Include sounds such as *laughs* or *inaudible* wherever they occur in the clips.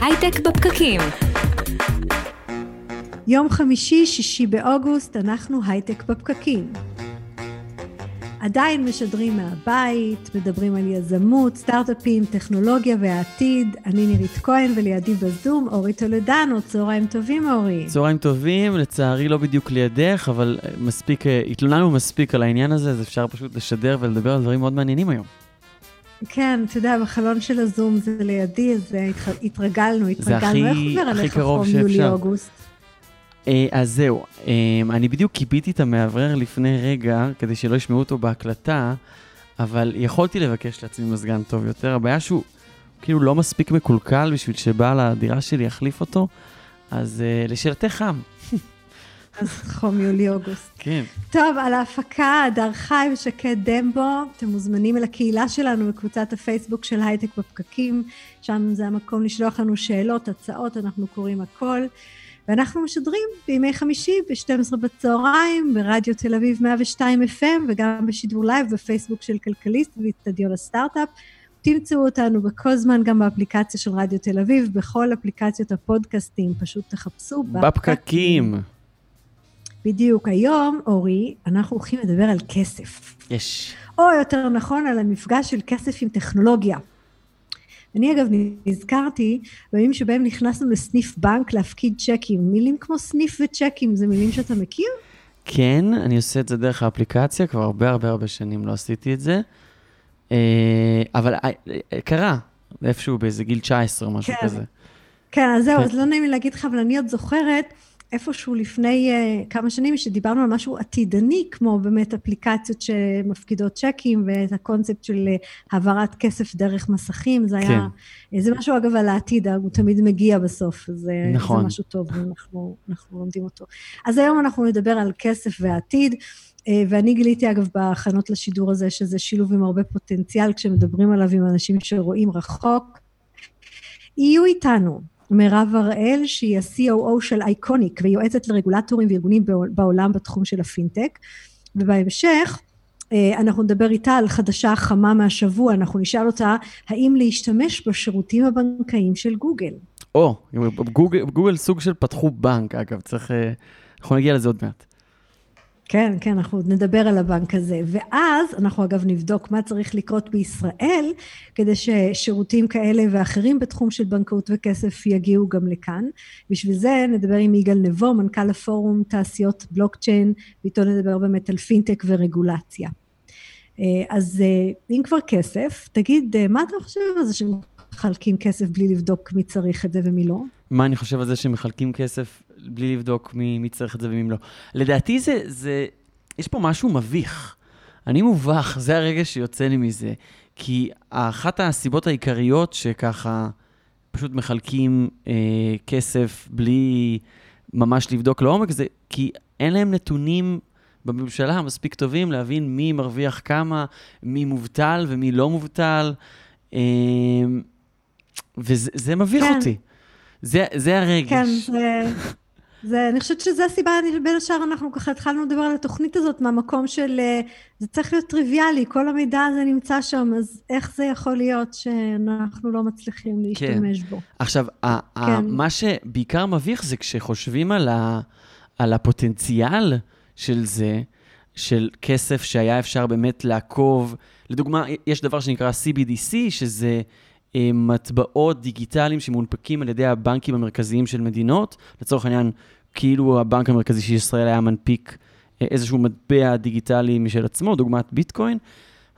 הייטק בפקקים. יום חמישי, שישי באוגוסט, אנחנו הייטק בפקקים. עדיין משדרים מהבית, מדברים על יזמות, סטארט-אפים, טכנולוגיה והעתיד. אני נירית כהן ולידי בזום, אורי טולדנו. צהריים טובים, אורי. צהריים טובים, לצערי לא בדיוק לידך, אבל מספיק, אה, התלוננו מספיק על העניין הזה, אז אפשר פשוט לשדר ולדבר על דברים מאוד מעניינים היום. כן, אתה יודע, בחלון של הזום זה לידי, אז אה, התרגלנו, התרגלנו. זה הכי, הכי קרוב שאפשר. יולי-אוגוסט? אה, אז זהו, אה, אני בדיוק כיביתי את המאוורר לפני רגע, כדי שלא ישמעו אותו בהקלטה, אבל יכולתי לבקש לעצמי מזגן טוב יותר. הבעיה שהוא כאילו לא מספיק מקולקל בשביל שבעל הדירה שלי יחליף אותו, אז לשאלתך חם. אז חום יולי-אוגוסט. כן. טוב, על ההפקה, הדר חי ושקד דמבו, אתם מוזמנים אל הקהילה שלנו בקבוצת הפייסבוק של הייטק בפקקים, שם זה המקום לשלוח לנו שאלות, הצעות, אנחנו קוראים הכל. ואנחנו משדרים בימי חמישי ב-12 בצהריים ברדיו תל אביב 102 FM וגם בשידור לייב בפייסבוק של כלכליסט ואיצטדיון הסטארט-אפ. תמצאו אותנו בכל זמן גם באפליקציה של רדיו תל אביב, בכל אפליקציות הפודקאסטים, פשוט תחפשו בפקקים. בדיוק. היום, אורי, אנחנו הולכים לדבר על כסף. יש. או יותר נכון, על המפגש של כסף עם טכנולוגיה. אני אגב נזכרתי בימים שבהם נכנסנו לסניף בנק להפקיד צ'קים. מילים כמו סניף וצ'קים, זה מילים שאתה מכיר? כן, אני עושה את זה דרך האפליקציה, כבר הרבה הרבה הרבה שנים לא עשיתי את זה. אה, אבל אה, אה, קרה, איפשהו באיזה גיל 19 או משהו כן. כזה. כן, אז זהו, כן. אז לא נעים לי להגיד לך, אבל אני עוד זוכרת איפשהו לפני uh, כמה שנים שדיברנו על משהו עתידני, כמו באמת אפליקציות שמפקידות צ'קים ואת הקונספט של uh, העברת כסף דרך מסכים, זה היה, כן. זה משהו אגב על העתיד, הוא תמיד מגיע בסוף, זה, נכון. זה משהו טוב, ואנחנו לומדים אותו. אז היום אנחנו נדבר על כסף ועתיד. uh, ואני גיליתי אגב בהכנות לשידור הזה שזה שילוב עם הרבה פוטנציאל כשמדברים עליו עם אנשים שרואים רחוק. יהיו איתנו מירב הראל, שהיא ה-COO של אייקוניק ויועצת לרגולטורים וארגונים בעולם בתחום של הפינטק. ובהמשך, אה, אנחנו נדבר איתה על חדשה חמה מהשבוע, אנחנו נשאל אותה האם להשתמש בשירותים הבנקאיים של גוגל. או, גוגל, גוגל סוג של פתחו בנק, אגב, צריך, אה, אנחנו נגיע לזה עוד מעט. כן, כן, אנחנו עוד נדבר על הבנק הזה. ואז אנחנו אגב נבדוק מה צריך לקרות בישראל, כדי ששירותים כאלה ואחרים בתחום של בנקאות וכסף יגיעו גם לכאן. בשביל זה נדבר עם יגאל נבו, מנכ"ל הפורום תעשיות בלוקצ'יין, ואיתו נדבר באמת על פינטק ורגולציה. אה, אז אה, אם כבר כסף, תגיד, אה, מה אתה חושב על זה שמחלקים כסף בלי לבדוק מי צריך את זה ומי לא? מה אני חושב על זה שמחלקים כסף בלי לבדוק מי, מי צריך את זה ומי לא. לדעתי זה, זה, יש פה משהו מביך. אני מובך, זה הרגע שיוצא לי מזה. כי אחת הסיבות העיקריות שככה פשוט מחלקים אה, כסף בלי ממש לבדוק לעומק, זה כי אין להם נתונים בממשלה מספיק טובים להבין מי מרוויח כמה, מי מובטל ומי לא מובטל. אה, וזה מביך כן. אותי. זה, זה הרגש. כן, זה... זה, אני חושבת שזו הסיבה, בין השאר אנחנו ככה התחלנו לדבר על התוכנית הזאת מהמקום של אה, זה צריך להיות טריוויאלי, כל המידע הזה נמצא שם, אז איך זה יכול להיות שאנחנו לא מצליחים להשתמש כן. בו? עכשיו, כן. מה שבעיקר מביך זה כשחושבים על, ה, על הפוטנציאל של זה, של כסף שהיה אפשר באמת לעקוב, לדוגמה, יש דבר שנקרא CBDC, שזה... מטבעות דיגיטליים שמונפקים על ידי הבנקים המרכזיים של מדינות. לצורך העניין, כאילו הבנק המרכזי של ישראל היה מנפיק אה, איזשהו מטבע דיגיטלי משל עצמו, דוגמת ביטקוין.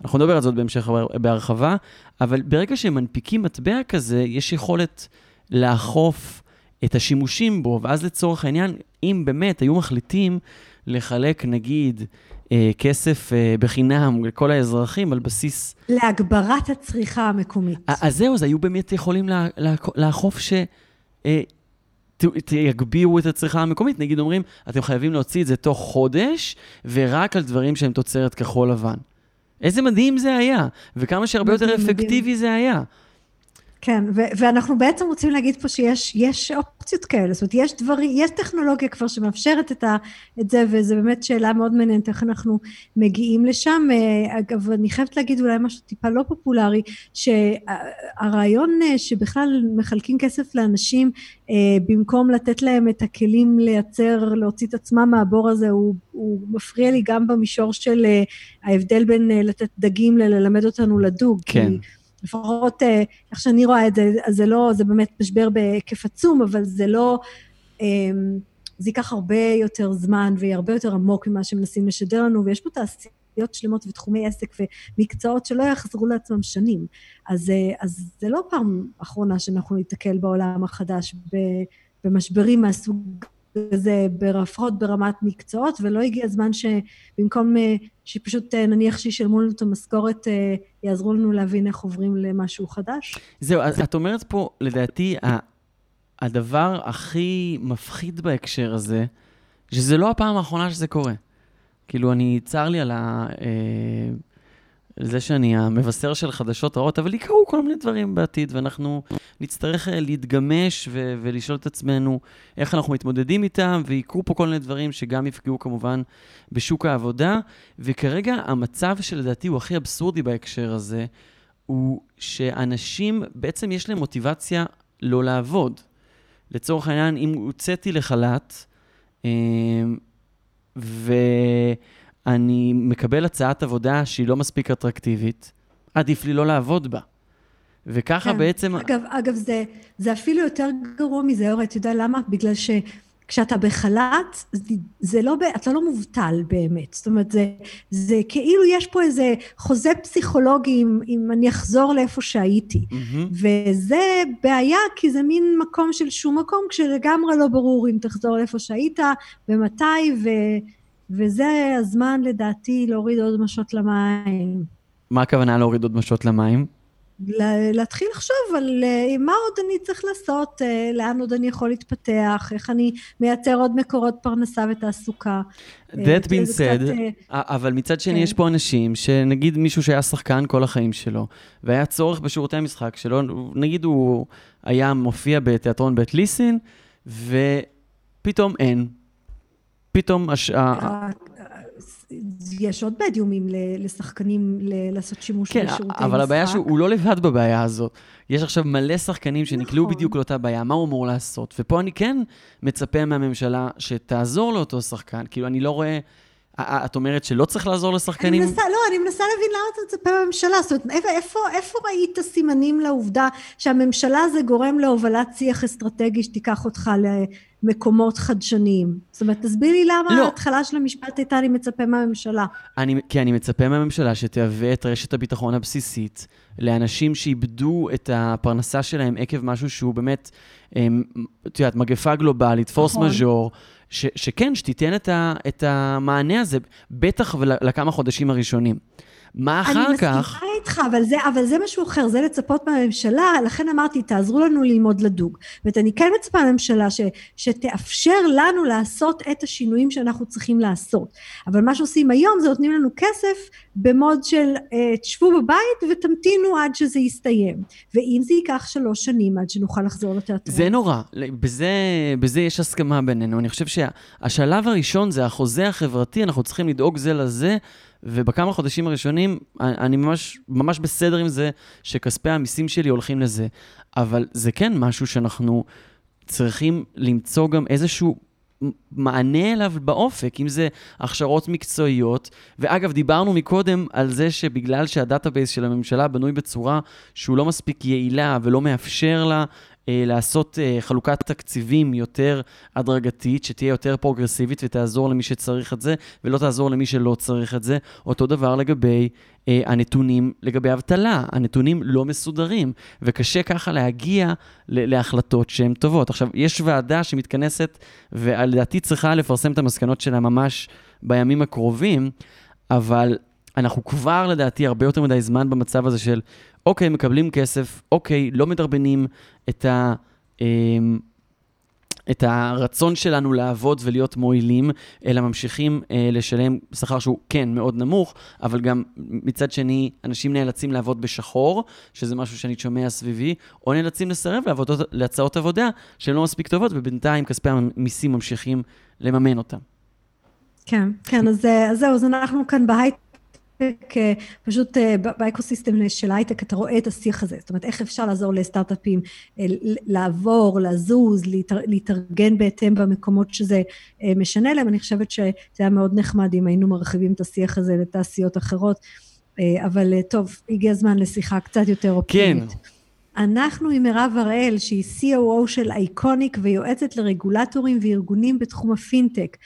אנחנו נדבר על זאת בהמשך בהרחבה, אבל ברגע שהם מנפיקים מטבע כזה, יש יכולת לאכוף את השימושים בו, ואז לצורך העניין, אם באמת היו מחליטים לחלק, נגיד, אה, כסף אה, בחינם לכל האזרחים על בסיס... להגברת הצריכה המקומית. אז זהו, אז היו באמת יכולים לה, לה, לאכוף ש... אה, תגבירו את הצריכה המקומית. נגיד אומרים, אתם חייבים להוציא את זה תוך חודש, ורק על דברים שהם תוצרת כחול לבן. איזה מדהים זה היה, וכמה שהרבה יותר אפקטיבי זה היה. כן, ו- ואנחנו בעצם רוצים להגיד פה שיש אופציות כאלה, זאת אומרת, יש דברים, יש טכנולוגיה כבר שמאפשרת את, ה- את זה, וזו באמת שאלה מאוד מעניינת איך אנחנו מגיעים לשם. אה, אגב, אני חייבת להגיד אולי משהו טיפה לא פופולרי, שהרעיון אה, שבכלל מחלקים כסף לאנשים, אה, במקום לתת להם את הכלים לייצר, להוציא את עצמם מהבור הזה, הוא, הוא מפריע לי גם במישור של ההבדל בין לתת דגים לללמד אותנו לדוג. כן. כי, לפחות אה, איך שאני רואה את זה, זה לא, זה באמת משבר בהיקף עצום, אבל זה לא, אמ, זה ייקח הרבה יותר זמן ויהיה הרבה יותר עמוק ממה שמנסים לשדר לנו, ויש פה תעשיות שלמות ותחומי עסק ומקצועות שלא יחזרו לעצמם שנים. אז, אה, אז זה לא פעם אחרונה שאנחנו ניתקל בעולם החדש במשברים מהסוג זה לפחות ברמת מקצועות, ולא הגיע הזמן שבמקום אה, שפשוט אה, נניח שישלמו לנו את המשכורת, אה, יעזרו לנו להבין איך עוברים למשהו חדש. זהו, אז את אומרת פה, לדעתי, הדבר הכי מפחיד בהקשר הזה, שזה לא הפעם האחרונה שזה קורה. כאילו, אני, צר לי על ה... זה שאני המבשר של חדשות רעות, אבל יקרו כל מיני דברים בעתיד, ואנחנו נצטרך אה, להתגמש ו- ולשאול את עצמנו איך אנחנו מתמודדים איתם, ויקרו פה כל מיני דברים שגם יפגעו כמובן בשוק העבודה. וכרגע המצב שלדעתי הוא הכי אבסורדי בהקשר הזה, הוא שאנשים, בעצם יש להם מוטיבציה לא לעבוד. לצורך העניין, אם הוצאתי לחל"ת, אה, ו... אני מקבל הצעת עבודה שהיא לא מספיק אטרקטיבית, עדיף לי לא לעבוד בה. וככה כן. בעצם... אגב, אגב זה, זה אפילו יותר גרוע מזה, אורי, אתה יודע למה? בגלל שכשאתה בחל"ת, זה לא, אתה לא מובטל באמת. זאת אומרת, זה, זה כאילו יש פה איזה חוזה פסיכולוגי אם, אם אני אחזור לאיפה שהייתי. Mm-hmm. וזה בעיה, כי זה מין מקום של שום מקום, כשלגמרי לא ברור אם תחזור לאיפה שהיית, ומתי, ו... וזה הזמן לדעתי להוריד עוד משות למים. מה הכוונה להוריד עוד משות למים? להתחיל לחשוב על uh, מה עוד אני צריך לעשות, uh, לאן עוד אני יכול להתפתח, איך אני מייצר עוד מקורות פרנסה ותעסוקה. That uh, being said, קצת, אבל מצד שני כן. יש פה אנשים, שנגיד מישהו שהיה שחקן כל החיים שלו, והיה צורך בשירותי המשחק שלו, נגיד הוא היה מופיע בתיאטרון בית ליסין, ופתאום אין, פתאום... הש... יש עוד מדיומים לשחקנים לעשות שימוש כן, בשירותי משחק. כן, אבל הבעיה שהוא לא לבד בבעיה הזאת. יש עכשיו מלא שחקנים שנקלעו נכון. בדיוק לאותה בעיה, מה הוא אמור לעשות? ופה אני כן מצפה מהממשלה שתעזור לאותו שחקן. כאילו, אני לא רואה... את אומרת שלא צריך לעזור לשחקנים? אני מנסה, לא, אני מנסה להבין למה אתה מצפה מהממשלה. זאת אומרת, איפה, איפה, איפה ראית סימנים לעובדה שהממשלה זה גורם להובלת שיח אסטרטגי שתיקח אותך למקומות חדשניים? זאת אומרת, תסביר לי למה לא. ההתחלה של המשפט הייתה אני מצפה מהממשלה. אני, כי אני מצפה מהממשלה שתהווה את רשת הביטחון הבסיסית לאנשים שאיבדו את הפרנסה שלהם עקב משהו שהוא באמת, אמ, את יודעת, מגפה גלובלית, פורס נכון. מז'ור. ש, שכן, שתיתן את, ה, את המענה הזה, בטח לכמה חודשים הראשונים. מה אחר אני כך... אני מסכימה איתך, אבל זה, אבל זה משהו אחר, זה לצפות מהממשלה, לכן אמרתי, תעזרו לנו ללמוד לדוג. זאת אני כן מצפה מהממשלה ש, שתאפשר לנו לעשות את השינויים שאנחנו צריכים לעשות. אבל מה שעושים היום זה נותנים לנו כסף במוד של אה, תשבו בבית ותמתינו עד שזה יסתיים. ואם זה ייקח שלוש שנים עד שנוכל לחזור לתיאטרון. זה נורא, בזה, בזה יש הסכמה בינינו. אני חושב שהשלב הראשון זה החוזה החברתי, אנחנו צריכים לדאוג זה לזה. ובכמה חודשים הראשונים, אני ממש, ממש בסדר עם זה שכספי המיסים שלי הולכים לזה. אבל זה כן משהו שאנחנו צריכים למצוא גם איזשהו מענה אליו באופק, אם זה הכשרות מקצועיות. ואגב, דיברנו מקודם על זה שבגלל שה database של הממשלה בנוי בצורה שהוא לא מספיק יעילה ולא מאפשר לה לעשות אה, חלוקת תקציבים יותר הדרגתית, שתהיה יותר פרוגרסיבית ותעזור למי שצריך את זה, ולא תעזור למי שלא צריך את זה. אותו דבר לגבי אה, הנתונים לגבי אבטלה. הנתונים לא מסודרים, וקשה ככה להגיע להחלטות שהן טובות. עכשיו, יש ועדה שמתכנסת, ולדעתי צריכה לפרסם את המסקנות שלה ממש בימים הקרובים, אבל אנחנו כבר, לדעתי, הרבה יותר מדי זמן במצב הזה של, אוקיי, מקבלים כסף, אוקיי, לא מדרבנים את ה... אמ, את הרצון שלנו לעבוד ולהיות מועילים, אלא ממשיכים אה, לשלם שכר שהוא כן מאוד נמוך, אבל גם מצד שני, אנשים נאלצים לעבוד בשחור, שזה משהו שאני שומע סביבי, או נאלצים לסרב לעבודות, להצעות עבודה שהן לא מספיק טובות, ובינתיים כספי המיסים ממשיכים לממן אותם. כן, כן, אז, אז זהו, אז אנחנו כאן בהייטק. פשוט אה, באקוסיסטם של הייטק אתה רואה את השיח הזה, זאת אומרת איך אפשר לעזור לסטארט-אפים אה, לעבור, לזוז, להתארגן בהתאם במקומות שזה אה, משנה להם, אני חושבת שזה היה מאוד נחמד אם היינו מרחיבים את השיח הזה לתעשיות אחרות, אבל טוב, הגיע הזמן לשיחה קצת יותר אופטימית. כן. אנחנו עם מירב הראל, שהיא COO של אייקוניק ויועצת לרגולטורים וארגונים בתחום הפינטק.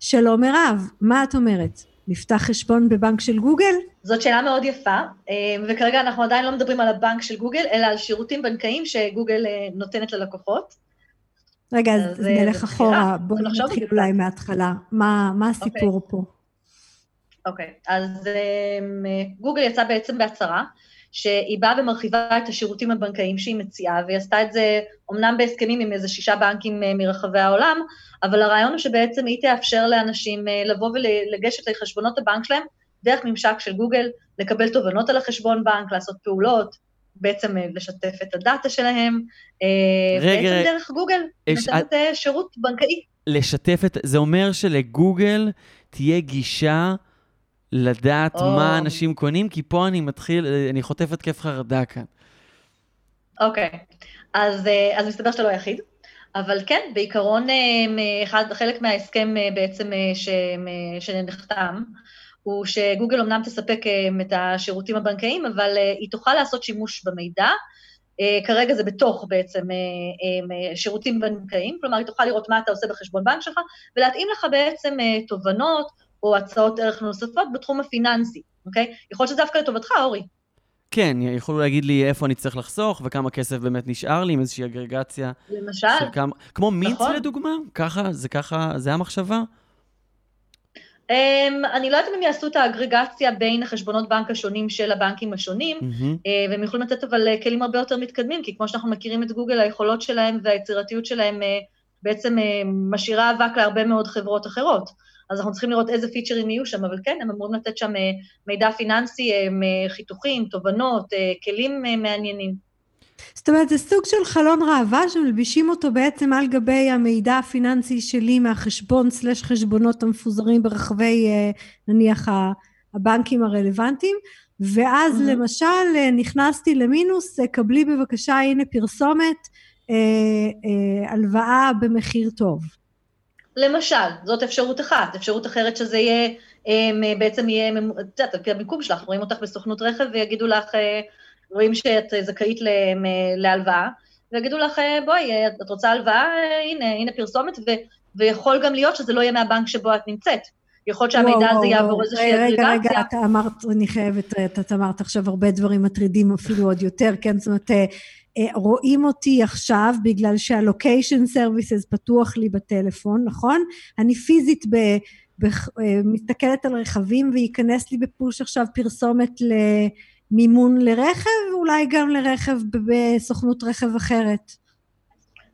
שלום מירב, מה את אומרת? נפתח חשבון בבנק של גוגל? זאת שאלה מאוד יפה, אה, וכרגע אנחנו עדיין לא מדברים על הבנק של גוגל, אלא על שירותים בנקאיים שגוגל אה, נותנת ללקוחות. רגע, אז אה, נלך אחורה, בואו נתחיל אולי מההתחלה. מה, מה הסיפור okay. פה? אוקיי, okay. אז גוגל יצא בעצם בהצהרה, שהיא באה ומרחיבה את השירותים הבנקאיים שהיא מציעה, והיא עשתה את זה אמנם בהסכמים עם איזה שישה בנקים מרחבי העולם, אבל הרעיון הוא שבעצם היא תאפשר לאנשים אה, לבוא ולגשת לחשבונות הבנק שלהם דרך ממשק של גוגל, לקבל תובנות על החשבון בנק, לעשות פעולות, בעצם אה, לשתף את הדאטה שלהם, אה, רגע, בעצם רגע, דרך גוגל, נותנת אש... שירות בנקאי. לשתף את, זה אומר שלגוגל תהיה גישה לדעת oh. מה אנשים קונים, כי פה אני מתחיל, אני חוטף התקף חרדה כאן. אוקיי, okay. אז, אז מסתבר שאתה לא היחיד. אבל כן, בעיקרון אה, אחד, חלק מההסכם אה, בעצם אה, שנחתם, הוא שגוגל אמנם תספק את השירותים הבנקאיים, אבל היא תוכל לעשות שימוש במידע. כרגע זה בתוך בעצם שירותים בנקאיים, כלומר היא תוכל לראות מה אתה עושה בחשבון בנק שלך, ולהתאים לך בעצם תובנות או הצעות ערך נוספות בתחום הפיננסי, אוקיי? יכול להיות שזה דווקא לטובתך, אורי. כן, יכולו להגיד לי איפה אני צריך לחסוך וכמה כסף באמת נשאר לי עם איזושהי אגרגציה. למשל. של כמה... כמו מיץ נכון. לדוגמה? ככה, זה ככה, זה המחשבה? Um, אני לא יודעת אם הם יעשו את האגרגציה בין החשבונות בנק השונים של הבנקים השונים, mm-hmm. uh, והם יכולים לתת אבל uh, כלים הרבה יותר מתקדמים, כי כמו שאנחנו מכירים את גוגל, היכולות שלהם והיצירתיות שלהם uh, בעצם uh, משאירה אבק להרבה מאוד חברות אחרות. אז אנחנו צריכים לראות איזה פיצ'רים יהיו שם, אבל כן, הם אמורים לתת שם אה, מידע פיננסי, אה, חיתוכים, תובנות, אה, כלים מעניינים. זאת אומרת, זה סוג של חלון ראווה שמלבישים אותו בעצם על גבי המידע הפיננסי שלי מהחשבון סלש חשבונות המפוזרים ברחבי נניח הבנקים הרלוונטיים, ואז mm-hmm. למשל נכנסתי למינוס, קבלי בבקשה הנה פרסומת, הלוואה במחיר טוב. למשל, זאת אפשרות אחת. אפשרות אחרת שזה יהיה, אמ, בעצם יהיה, את יודעת, על פי המיקום שלך, רואים אותך בסוכנות רכב ויגידו לך, אה, רואים שאת זכאית להלוואה, ויגידו לך, אה, בואי, אה, את רוצה הלוואה? הנה, הנה פרסומת, ו, ויכול גם להיות שזה לא יהיה מהבנק שבו את נמצאת. יכול להיות שהמידע הזה יעבור איזושהי אגרגציה. רגע, רגע, את אמרת, אני חייבת, את אמרת עכשיו הרבה דברים מטרידים אפילו עוד יותר, כן? זאת אומרת, רואים אותי עכשיו בגלל שהלוקיישן סרוויסס פתוח לי בטלפון, נכון? אני פיזית ב, ב, אה, מסתכלת על רכבים וייכנס לי בפוש עכשיו פרסומת למימון לרכב, אולי גם לרכב בסוכנות רכב אחרת.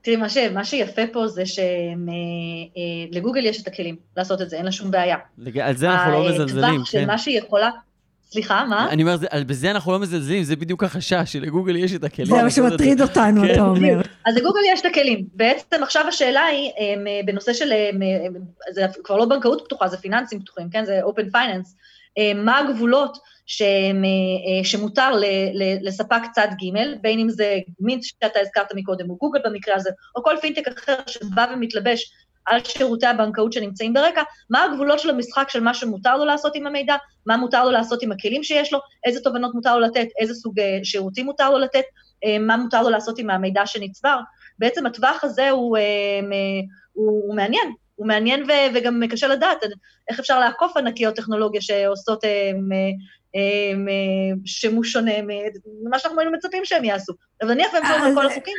תראי, מה, ש, מה שיפה פה זה שלגוגל אה, יש את הכלים לעשות את זה, אין לה שום בעיה. על זה אנחנו לא מזלזלים, כן. הטווח של מה שהיא יכולה, סליחה, מה? אני אומר, בזה אנחנו לא מזלזלים, זה בדיוק החשש, שלגוגל יש את הכלים. זה מה שמטריד אותנו, כן. אתה אומר. אז לגוגל יש את הכלים. בעצם עכשיו השאלה היא, בנושא של, זה כבר לא בנקאות פתוחה, זה פיננסים פתוחים, כן? זה open finance. מה הגבולות שמותר לספק צד ג', בין אם זה מינט שאתה הזכרת מקודם, או גוגל במקרה הזה, או כל פינטק אחר שבא ומתלבש על שירותי הבנקאות שנמצאים ברקע, מה הגבולות של המשחק של מה שמותר לו לעשות עם המידע, מה מותר לו לעשות עם הכלים שיש לו, איזה תובנות מותר לו לתת, איזה סוג אה, שירותים מותר לו לתת, אה, מה מותר לו לעשות עם המידע שנצבר. בעצם הטווח הזה הוא, אה, הוא, הוא מעניין, הוא מעניין ו, וגם קשה לדעת איך אפשר לעקוף ענקיות טכנולוגיה שעושות שימוש שונה ממה שאנחנו היינו מצפים שהם יעשו. אבל נניח והם שומעים כל החוקים.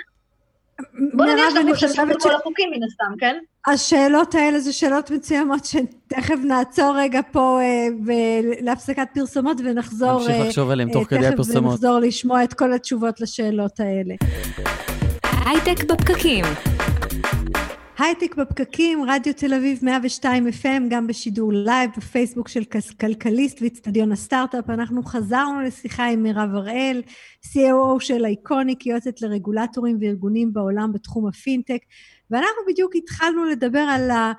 בוא נניח שאנחנו עומדים בכל החוקים מן הסתם, כן? השאלות האלה זה שאלות מצוינות שתכף נעצור רגע פה אה, להפסקת פרסומות ונחזור... נמשיך אה, לחשוב עליהן תוך כדי הפרסומות. תכף ונחזור לשמוע את כל התשובות לשאלות האלה. הייטק בפקקים. הייטק בפקקים, רדיו תל אביב 102 FM, גם בשידור לייב, בפייסבוק של כלכליסט ואיצטדיון הסטארט-אפ. אנחנו חזרנו לשיחה עם מירב הראל, COO של אייקוניק, יועצת לרגולטורים וארגונים בעולם בתחום הפינטק, ואנחנו בדיוק התחלנו לדבר על ה...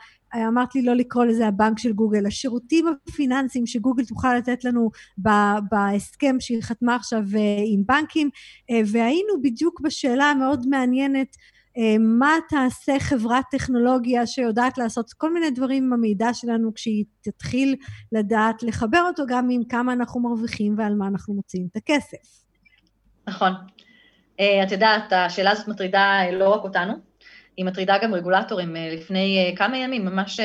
אמרת לי לא לקרוא לזה הבנק של גוגל, השירותים הפיננסיים שגוגל תוכל לתת לנו בהסכם שהיא חתמה עכשיו אה, עם בנקים, אה, והיינו בדיוק בשאלה המאוד מעניינת מה תעשה חברת טכנולוגיה שיודעת לעשות כל מיני דברים עם המידע שלנו כשהיא תתחיל לדעת לחבר אותו גם עם כמה אנחנו מרוויחים ועל מה אנחנו מוציאים את הכסף. נכון. אה, את יודעת, השאלה הזאת מטרידה לא רק אותנו, היא מטרידה גם רגולטורים. אה, לפני כמה ימים, ממש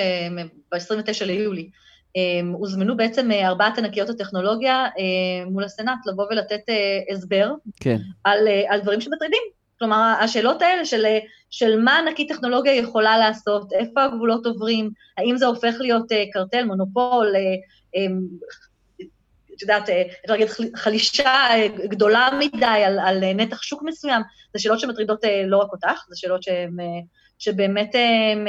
ב-29 ליולי, הוזמנו בעצם ארבעת ענקיות הטכנולוגיה מול הסנאט לבוא ולתת הסבר כן. על, על דברים שמטרידים כלומר, השאלות האלה של, של מה ענקית טכנולוגיה יכולה לעשות, איפה הגבולות עוברים, האם זה הופך להיות אה, קרטל, מונופול, אה, אמ, את יודעת, אה, אפשר להגיד חלישה גדולה מדי על, על נתח שוק מסוים, זה שאלות שמטרידות לא רק אותך, זה שאלות שהן... שבאמת הם,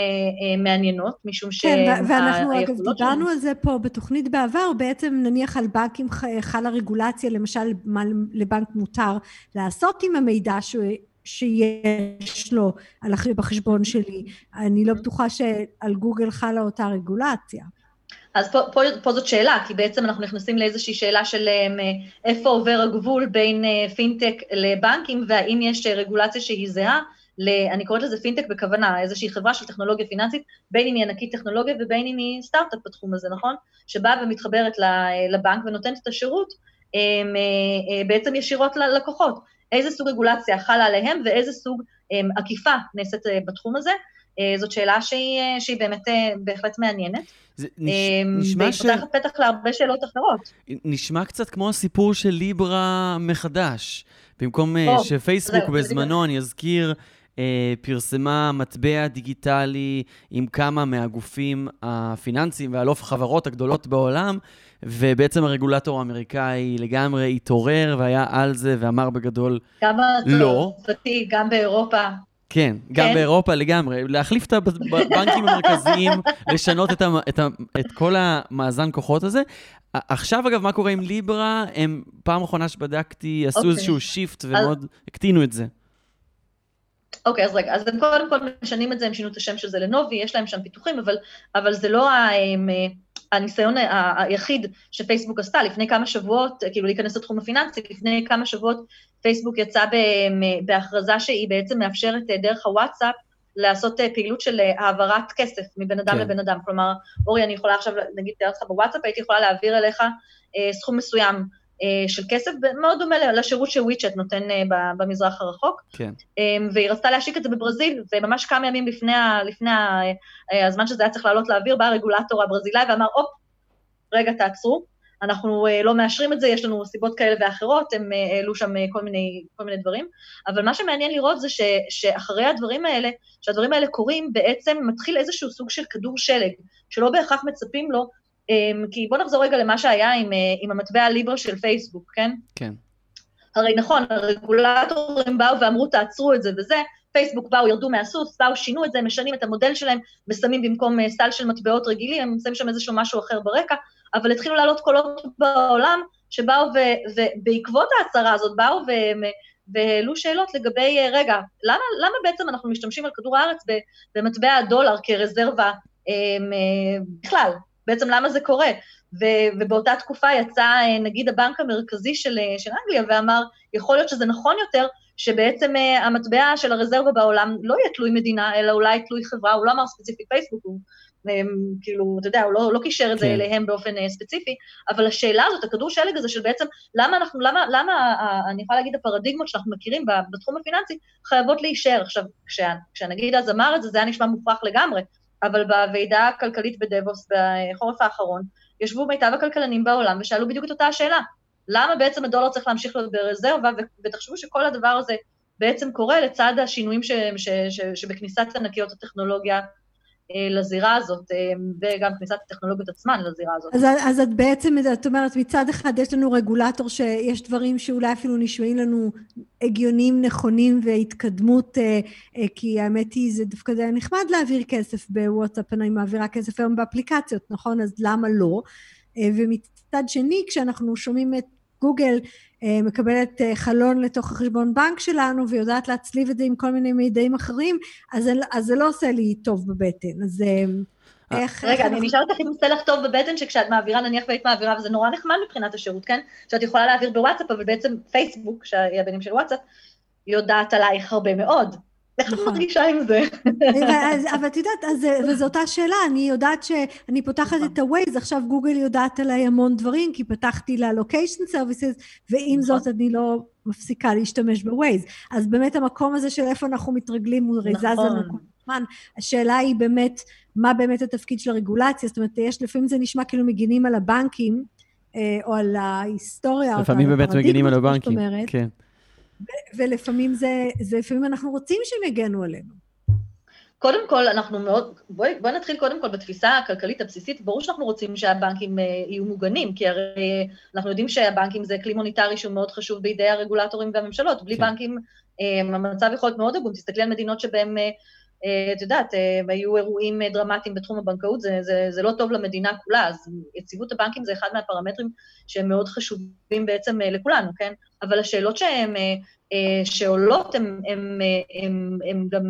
הם מעניינות, משום ש... כן, ואנחנו אגב דיברנו על זה פה בתוכנית בעבר, בעצם נניח על בנקים חלה רגולציה, למשל מה לבנק מותר לעשות עם המידע שיש לו בחשבון שלי. אני לא בטוחה שעל גוגל חלה אותה רגולציה. אז פה, פה, פה זאת שאלה, כי בעצם אנחנו נכנסים לאיזושהי שאלה של אה, איפה עובר הגבול בין אה, פינטק לבנקים, והאם יש אה, רגולציה שהיא זהה, ל, אני קוראת לזה פינטק בכוונה, איזושהי חברה של טכנולוגיה פיננסית, בין אם היא ענקית טכנולוגיה ובין אם היא סטארט-אפ בתחום הזה, נכון? שבאה ומתחברת לבנק ונותנת את השירות בעצם ישירות ללקוחות. איזה סוג רגולציה חלה עליהם ואיזה סוג עקיפה נעשית uh, בתחום הזה. Uh, זאת שאלה שהיא, שהיא באמת בהחלט מעניינת. זה נש... נשמע ש... והיא פותחת פתח להרבה שאלות אחרות. נשמע קצת כמו הסיפור של ליברה מחדש. במקום שפייסבוק זה, בזמנו, אני אזכיר, פרסמה מטבע דיגיטלי עם כמה מהגופים הפיננסיים והלוף חברות הגדולות בעולם, ובעצם הרגולטור האמריקאי לגמרי התעורר והיה על זה ואמר בגדול גם לא. הצרפתי, גם באירופה. כן, גם כן? באירופה לגמרי. להחליף את הבנקים המרכזיים, *laughs* לשנות את, ה, את, ה, את כל המאזן כוחות הזה. עכשיו, אגב, מה קורה עם ליברה? הם, פעם אחרונה שבדקתי, עשו אוקיי. איזשהו שיפט ומאוד אז... הקטינו את זה. אוקיי, אז רגע, אז הם קודם כל משנים את זה, הם שינו את השם של זה לנובי, יש להם שם פיתוחים, אבל, אבל זה לא. הם, הניסיון היחיד שפייסבוק עשתה לפני כמה שבועות, כאילו להיכנס לתחום הפיננסי, לפני כמה שבועות פייסבוק יצא בהכרזה שהיא בעצם מאפשרת דרך הוואטסאפ לעשות פעילות של העברת כסף מבן אדם כן. לבן אדם. כלומר, אורי, אני יכולה עכשיו, נגיד, תאר לך בוואטסאפ, הייתי יכולה להעביר אליך אה, סכום מסוים אה, של כסף, מאוד דומה לשירות שוויצ'ט נותן אה, במזרח הרחוק. כן. והיא רצתה להשיק את זה בברזיל, וממש כמה ימים לפני, לפני הזמן שזה היה צריך לעלות לאוויר, בא הרגולטור הברזילאי ואמר, הופ, רגע, תעצרו, אנחנו לא מאשרים את זה, יש לנו סיבות כאלה ואחרות, הם העלו שם כל מיני, כל מיני דברים, אבל מה שמעניין לראות זה ש, שאחרי הדברים האלה, שהדברים האלה קורים, בעצם מתחיל איזשהו סוג של כדור שלג, שלא בהכרח מצפים לו, אמ, כי בוא נחזור רגע למה שהיה עם, אה, עם המטבע הליברה של פייסבוק, כן? כן. הרי נכון, הרגולטורים באו ואמרו, תעצרו את זה וזה, פייסבוק באו, ירדו מהסוס, באו, שינו את זה, משנים את המודל שלהם, ושמים במקום אה, סל של מטבעות רגילים, הם שמים שם איזשהו משהו אחר ברקע, אבל התחילו לעלות קולות בעולם, שבאו ובעקבות ההצהרה הזאת באו והעלו שאלות לגבי, אה, רגע, למה, למה בעצם אנחנו משתמשים על כדור הארץ במטבע הדולר כרזרבה בכלל, בעצם למה זה קורה. ו- ובאותה תקופה יצא אה, נגיד הבנק המרכזי של, אה, של אנגליה ואמר, יכול להיות שזה נכון יותר שבעצם uh, המטבע של הרזרבה בעולם לא יהיה תלוי מדינה, אלא אולי תלוי חברה, הוא לא אמר ספציפית פייסבוק, הוא um, כאילו, אתה יודע, הוא לא, לא קישר את זה כן. אליהם באופן uh, ספציפי, אבל השאלה הזאת, הכדור שלג הזה של בעצם, למה אנחנו, למה, למה, אני יכולה להגיד, הפרדיגמות שאנחנו מכירים בתחום הפיננסי, חייבות להישאר. עכשיו, כשה, כשהנגיד אז אמר את זה, זה היה נשמע מופרך לגמרי, אבל בוועידה הכלכלית בדבוס בחורף האחרון, ישבו מיטב הכלכלנים בעולם ושאלו בדיוק את אותה השאלה. למה בעצם הדולר צריך להמשיך להיות ברזרבה, ותחשבו שכל הדבר הזה בעצם קורה לצד השינויים ש, ש, ש, שבכניסת ענקיות הטכנולוגיה לזירה הזאת, אה, וגם כניסת הטכנולוגיות עצמן לזירה הזאת. אז, אז את בעצם, את אומרת, מצד אחד יש לנו רגולטור שיש דברים שאולי אפילו נשמעים לנו הגיוניים, נכונים והתקדמות, אה, כי האמת היא, זה דווקא די נחמד להעביר כסף בוואטסאפ, אני מעבירה כסף היום באפליקציות, נכון? אז למה לא? ומצד שני, כשאנחנו שומעים את גוגל אה, מקבלת אה, חלון לתוך החשבון בנק שלנו ויודעת להצליב את זה עם כל מיני מידעים אחרים, אז, אז זה לא עושה לי טוב בבטן. אז אה, איך... רגע, אני נשאל אותך אם עושה לך טוב בבטן שכשאת מעבירה, נניח והיית מעבירה, וזה נורא נחמד מבחינת השירות, כן? שאת יכולה להעביר בוואטסאפ, אבל בעצם פייסבוק, שהיא הבנים של וואטסאפ, יודעת עלייך הרבה מאוד. איך את נכון. מרגישה עם זה? אבל את יודעת, וזו אותה שאלה, אני יודעת שאני פותחת נכון. את ה-Waze, עכשיו גוגל יודעת עליי המון דברים, כי פתחתי לה location services, ועם זאת נכון. אני לא מפסיקה להשתמש ב-Waze. אז באמת המקום הזה של איפה אנחנו מתרגלים, הוא הרי זז לנו כל הזמן. השאלה היא באמת, מה באמת התפקיד של הרגולציה? זאת אומרת, יש, לפעמים זה נשמע כאילו מגינים על הבנקים, אה, או על ההיסטוריה, לפעמים באמת מגינים על הבנקים, כן. ולפעמים זה, זה, לפעמים אנחנו רוצים שהם יגנו עלינו. קודם כל, אנחנו מאוד, בואי בוא נתחיל קודם כל בתפיסה הכלכלית הבסיסית, ברור שאנחנו רוצים שהבנקים uh, יהיו מוגנים, כי הרי uh, אנחנו יודעים שהבנקים זה כלי מוניטרי שהוא מאוד חשוב בידי הרגולטורים והממשלות, בלי כן. בנקים uh, המצב יכול להיות מאוד עגום, תסתכלי על מדינות שבהן, uh, את יודעת, uh, היו אירועים uh, דרמטיים בתחום הבנקאות, זה, זה, זה לא טוב למדינה כולה, אז יציבות הבנקים זה אחד מהפרמטרים שהם מאוד חשובים בעצם לכולנו, כן? אבל השאלות שהן אה, שעולות הן גם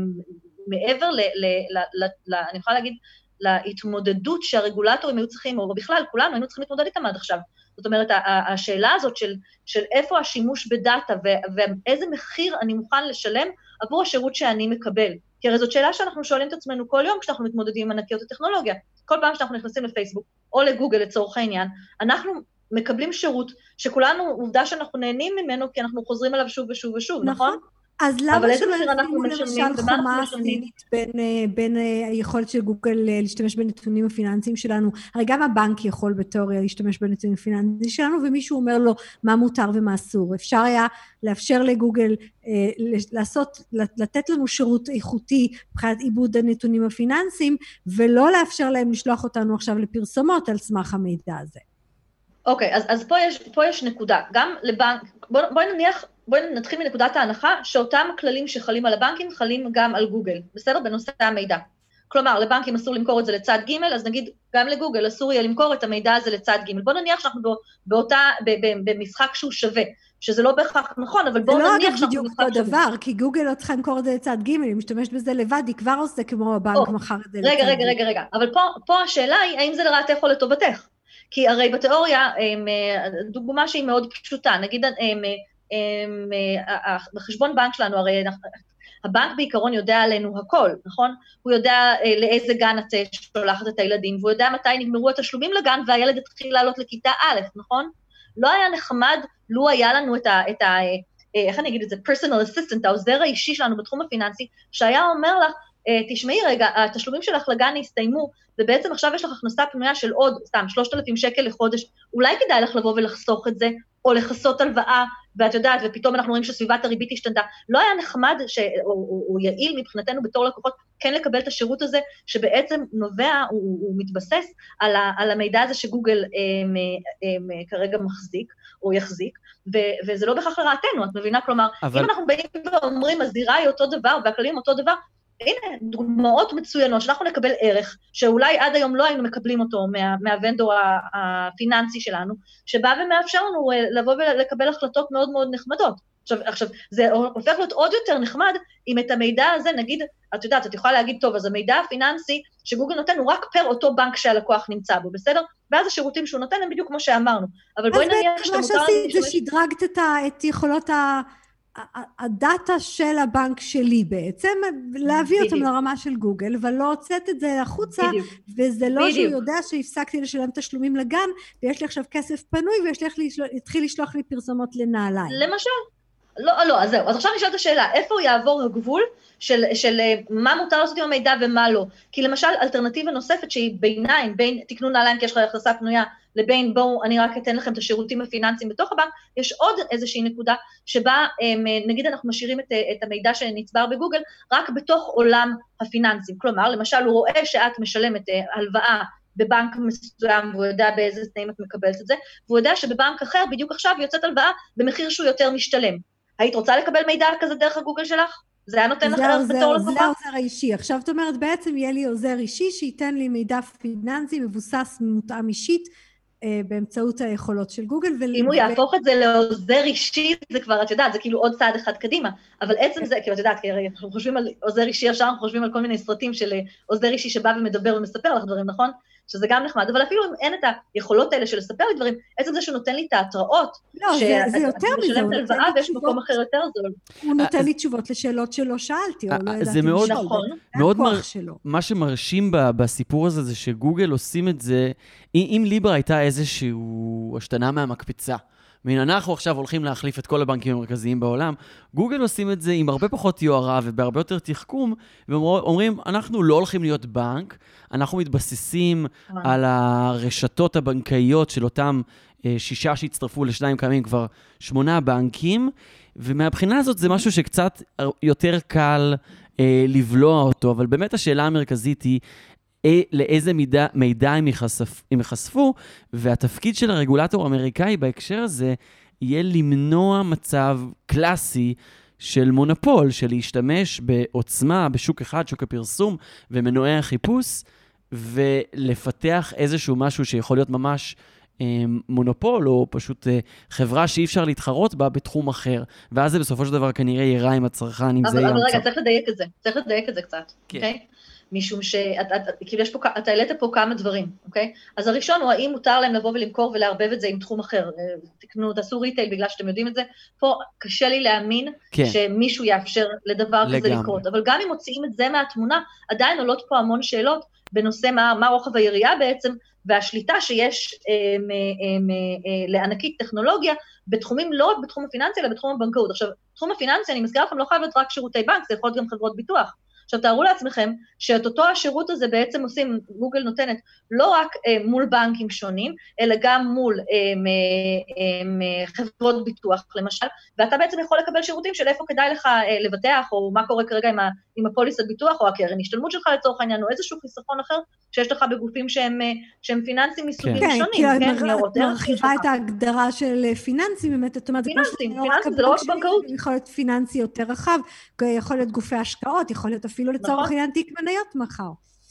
מעבר ל, ל, ל, ל, ל... אני יכולה להגיד, להתמודדות שהרגולטורים היו צריכים, או בכלל, כולנו היינו צריכים להתמודד איתם עד עכשיו. זאת אומרת, השאלה הזאת של, של איפה השימוש בדאטה ואיזה מחיר אני מוכן לשלם עבור השירות שאני מקבל. כי הרי זאת שאלה שאנחנו שואלים את עצמנו כל יום כשאנחנו מתמודדים עם ענקיות הטכנולוגיה. כל פעם שאנחנו נכנסים לפייסבוק, או לגוגל לצורך העניין, אנחנו מקבלים שירות שכולנו, עובדה שאנחנו נהנים ממנו כי אנחנו חוזרים עליו שוב ושוב ושוב, נכון? נכון? אז למה שלא ישימו למשל חומה סינית בין, אה, בין אה, היכולת של גוגל אה, להשתמש בנתונים הפיננסיים שלנו? הרי גם הבנק יכול בתיאוריה להשתמש בנתונים הפיננסיים שלנו, ומישהו אומר לו מה מותר ומה אסור. אפשר היה לאפשר לגוגל לעשות, לתת לנו שירות איכותי מבחינת עיבוד הנתונים הפיננסיים, ולא לאפשר להם לשלוח אותנו עכשיו לפרסומות על סמך המידע הזה. אוקיי, אז, אז פה, יש, פה יש נקודה. גם לבנק, בואי בוא נניח, בואי נתחיל מנקודת ההנחה שאותם כללים שחלים על הבנקים חלים גם על גוגל, בסדר? בנושא המידע. כלומר, לבנקים אסור למכור את זה לצד ג', אז נגיד, גם לגוגל אסור יהיה למכור את המידע הזה לצד ג'. בואו נניח שאנחנו באותה, במשחק שהוא שווה, שזה לא בהכרח נכון, אבל בואו נניח שאנחנו במשחק שווה. זה לא אגב בדיוק אותו דבר, כי גוגל לא צריכה למכור את זה לצד ג', היא משתמשת בזה לבד, היא כבר עושה כמו הבנק מכר את זה לצד ג'. רגע, רגע, רגע, רגע, אבל פה, פה השאלה היא, האם זה לרעתך או לטובתך? כי הרי בתיאוריה, אה, דוגמה שהיא מאוד פשוטה, נגיד אה, בחשבון בנק שלנו, הרי הבנק בעיקרון יודע עלינו הכל, נכון? הוא יודע לאיזה גן את שולחת את הילדים, והוא יודע מתי נגמרו התשלומים לגן והילד התחיל לעלות לכיתה א', נכון? לא היה נחמד לו היה לנו את ה... את ה איך אני אגיד את זה? personal assistant, העוזר האישי שלנו בתחום הפיננסי, שהיה אומר לך, תשמעי רגע, התשלומים שלך לגן הסתיימו, ובעצם עכשיו יש לך הכנסה פנויה של עוד, סתם, 3,000 שקל לחודש, אולי כדאי לך לבוא ולחסוך את זה, או לכסות הלוואה, ואת יודעת, ופתאום אנחנו רואים שסביבת הריבית השתנתה. לא היה נחמד, ש... או, או, או יעיל מבחינתנו בתור לקוחות, כן לקבל את השירות הזה, שבעצם נובע, הוא, הוא מתבסס על, ה, על המידע הזה שגוגל הם, הם, הם, כרגע מחזיק, או יחזיק, ו, וזה לא בהכרח לרעתנו, את מבינה? כלומר, אבל... אם אנחנו באים ואומרים, הזירה היא אותו דבר, והכללים אותו דבר, הנה, דוגמאות מצוינות, שאנחנו נקבל ערך, שאולי עד היום לא היינו מקבלים אותו מה, מהוונדור הפיננסי שלנו, שבא ומאפשר לנו אה, לבוא ולקבל החלטות מאוד מאוד נחמדות. עכשיו, עכשיו, זה הופך להיות עוד יותר נחמד אם את המידע הזה, נגיד, את יודעת, את יכולה להגיד, טוב, אז המידע הפיננסי שגוגל נותן הוא רק פר אותו בנק שהלקוח נמצא בו, בסדר? ואז השירותים שהוא נותן הם בדיוק כמו שאמרנו. אבל בואי נניח שאתה מותר... אז בעצם מה שעשית זה שדרגת את יכולות ה... הדאטה של הבנק שלי בעצם, להביא אותם לרמה של גוגל, אבל לא הוצאת את זה החוצה, בדיוק. וזה לא בדיוק. שהוא יודע שהפסקתי לשלם תשלומים לגן, ויש לי עכשיו כסף פנוי, ויש לי להתחיל לשלוח לי פרסומות לנעליים. למשל. לא, לא, אז זהו. אז עכשיו נשאלת השאלה, איפה יעבור הגבול של, של אה, מה מותר לעשות עם המידע ומה לא? כי למשל, אלטרנטיבה נוספת שהיא ביניים, בין תקנו נעליים כי יש לך הכנסה פנויה, לבין בואו, אני רק אתן לכם את השירותים הפיננסיים בתוך הבנק, יש עוד איזושהי נקודה שבה, נגיד אנחנו משאירים את, את המידע שנצבר בגוגל רק בתוך עולם הפיננסים. כלומר, למשל, הוא רואה שאת משלמת הלוואה בבנק מסוים, והוא יודע באיזה תנאים את מקבלת את זה, והוא יודע שבבנק אחר, בדיוק עכשיו, יוצאת הלוואה במחיר שהוא יותר משתלם. היית רוצה לקבל מידע כזה דרך הגוגל שלך? זה היה נותן לך בתור לקוחה? זה העוזר האישי. עכשיו את אומרת, בעצם יהיה לי עוזר אישי שייתן לי מידע פיננסי מבוסס, מותאם אישית, אה, באמצעות היכולות של גוגל. ול... אם הוא יהפוך את זה לעוזר אישי, זה כבר, את יודעת, זה כאילו עוד צעד אחד קדימה. אבל עצם זה, כאילו, את יודעת, כי אנחנו חושבים על עוזר אישי, ישר אנחנו חושבים על כל מיני סרטים של אה, עוזר אישי שבא ומדבר ומספר לך דברים, נכון? שזה גם נחמד, אבל אפילו אם אין את היכולות האלה של לספר לי דברים, עצם זה שהוא נותן לי את ההתראות, לא, זה, זה יותר מזה, הוא נותן לי ויש מקום אחר יותר זול. הוא נותן לי תשובות לשאלות שלא שאלתי, או לא ידעתי זה מאוד, נכון. מאוד מר... מה שמרשים בסיפור הזה, זה שגוגל עושים את זה, אם ליבר הייתה איזושהי השתנה מהמקפצה, והנה, אנחנו עכשיו הולכים להחליף את כל הבנקים המרכזיים בעולם. גוגל עושים את זה עם הרבה פחות יוהרה ובהרבה יותר תחכום, ואומרים, אנחנו לא הולכים להיות בנק, אנחנו מתבססים על הרשתות הבנקאיות של אותם אה, שישה שהצטרפו לשניים קיימים כבר שמונה בנקים, ומהבחינה הזאת זה משהו שקצת יותר קל אה, לבלוע אותו, אבל באמת השאלה המרכזית היא, אה, לאיזה מידע, מידע הם, יחשפ, הם יחשפו, והתפקיד של הרגולטור האמריקאי בהקשר הזה יהיה למנוע מצב קלאסי של מונופול, של להשתמש בעוצמה בשוק אחד, שוק הפרסום ומנועי החיפוש, ולפתח איזשהו משהו שיכול להיות ממש אה, מונופול, או פשוט אה, חברה שאי אפשר להתחרות בה בתחום אחר. ואז זה בסופו של דבר כנראה יהיה רע עם הצרכן, אם זה יהיה... אבל רגע, צריך לדייק את זה. צריך לדייק את זה קצת, כן. אוקיי? Okay? משום שכאילו יש פה, אתה העלית פה כמה דברים, אוקיי? אז הראשון הוא האם מותר להם לבוא ולמכור ולערבב את זה עם תחום אחר. אה, תקנו, תעשו ריטייל בגלל שאתם יודעים את זה. פה קשה לי להאמין כן. שמישהו יאפשר לדבר לגמרי. כזה לקרות. אבל גם אם מוציאים את זה מהתמונה, עדיין עולות פה המון שאלות בנושא מה, מה רוחב היריעה בעצם, והשליטה שיש אה, אה, אה, לענקית טכנולוגיה בתחומים, לא רק בתחום הפיננסי, אלא בתחום הבנקאות. עכשיו, תחום הפיננסי, אני מזכירה לכם, לא חייב להיות רק שירותי בנק, זה יכול להיות גם חברות ביטוח. עכשיו תארו לעצמכם שאת אותו השירות הזה בעצם עושים, גוגל נותנת לא רק אה, מול בנקים שונים, אלא גם מול אה, אה, חברות ביטוח למשל, ואתה בעצם יכול לקבל שירותים של איפה כדאי לך אה, לבטח, או מה קורה כרגע עם, ה, עם הפוליס הביטוח, או הקרן השתלמות שלך לצורך העניין, או איזשהו חיסכון אחר שיש לך בגופים שהם, אה, שהם פיננסיים מסוגים כן. שונים. כן, כי את מרחיבה את ההגדרה של אה, פיננסים, באמת, את אומרת, פיננסים, פיננסים זה לא רק בנקאות. יכול להיות פיננסי יותר רחב, יכול להיות גופי השקעות, יכול להיות אפילו לצורך נכון. העניין תיק מניות מחר.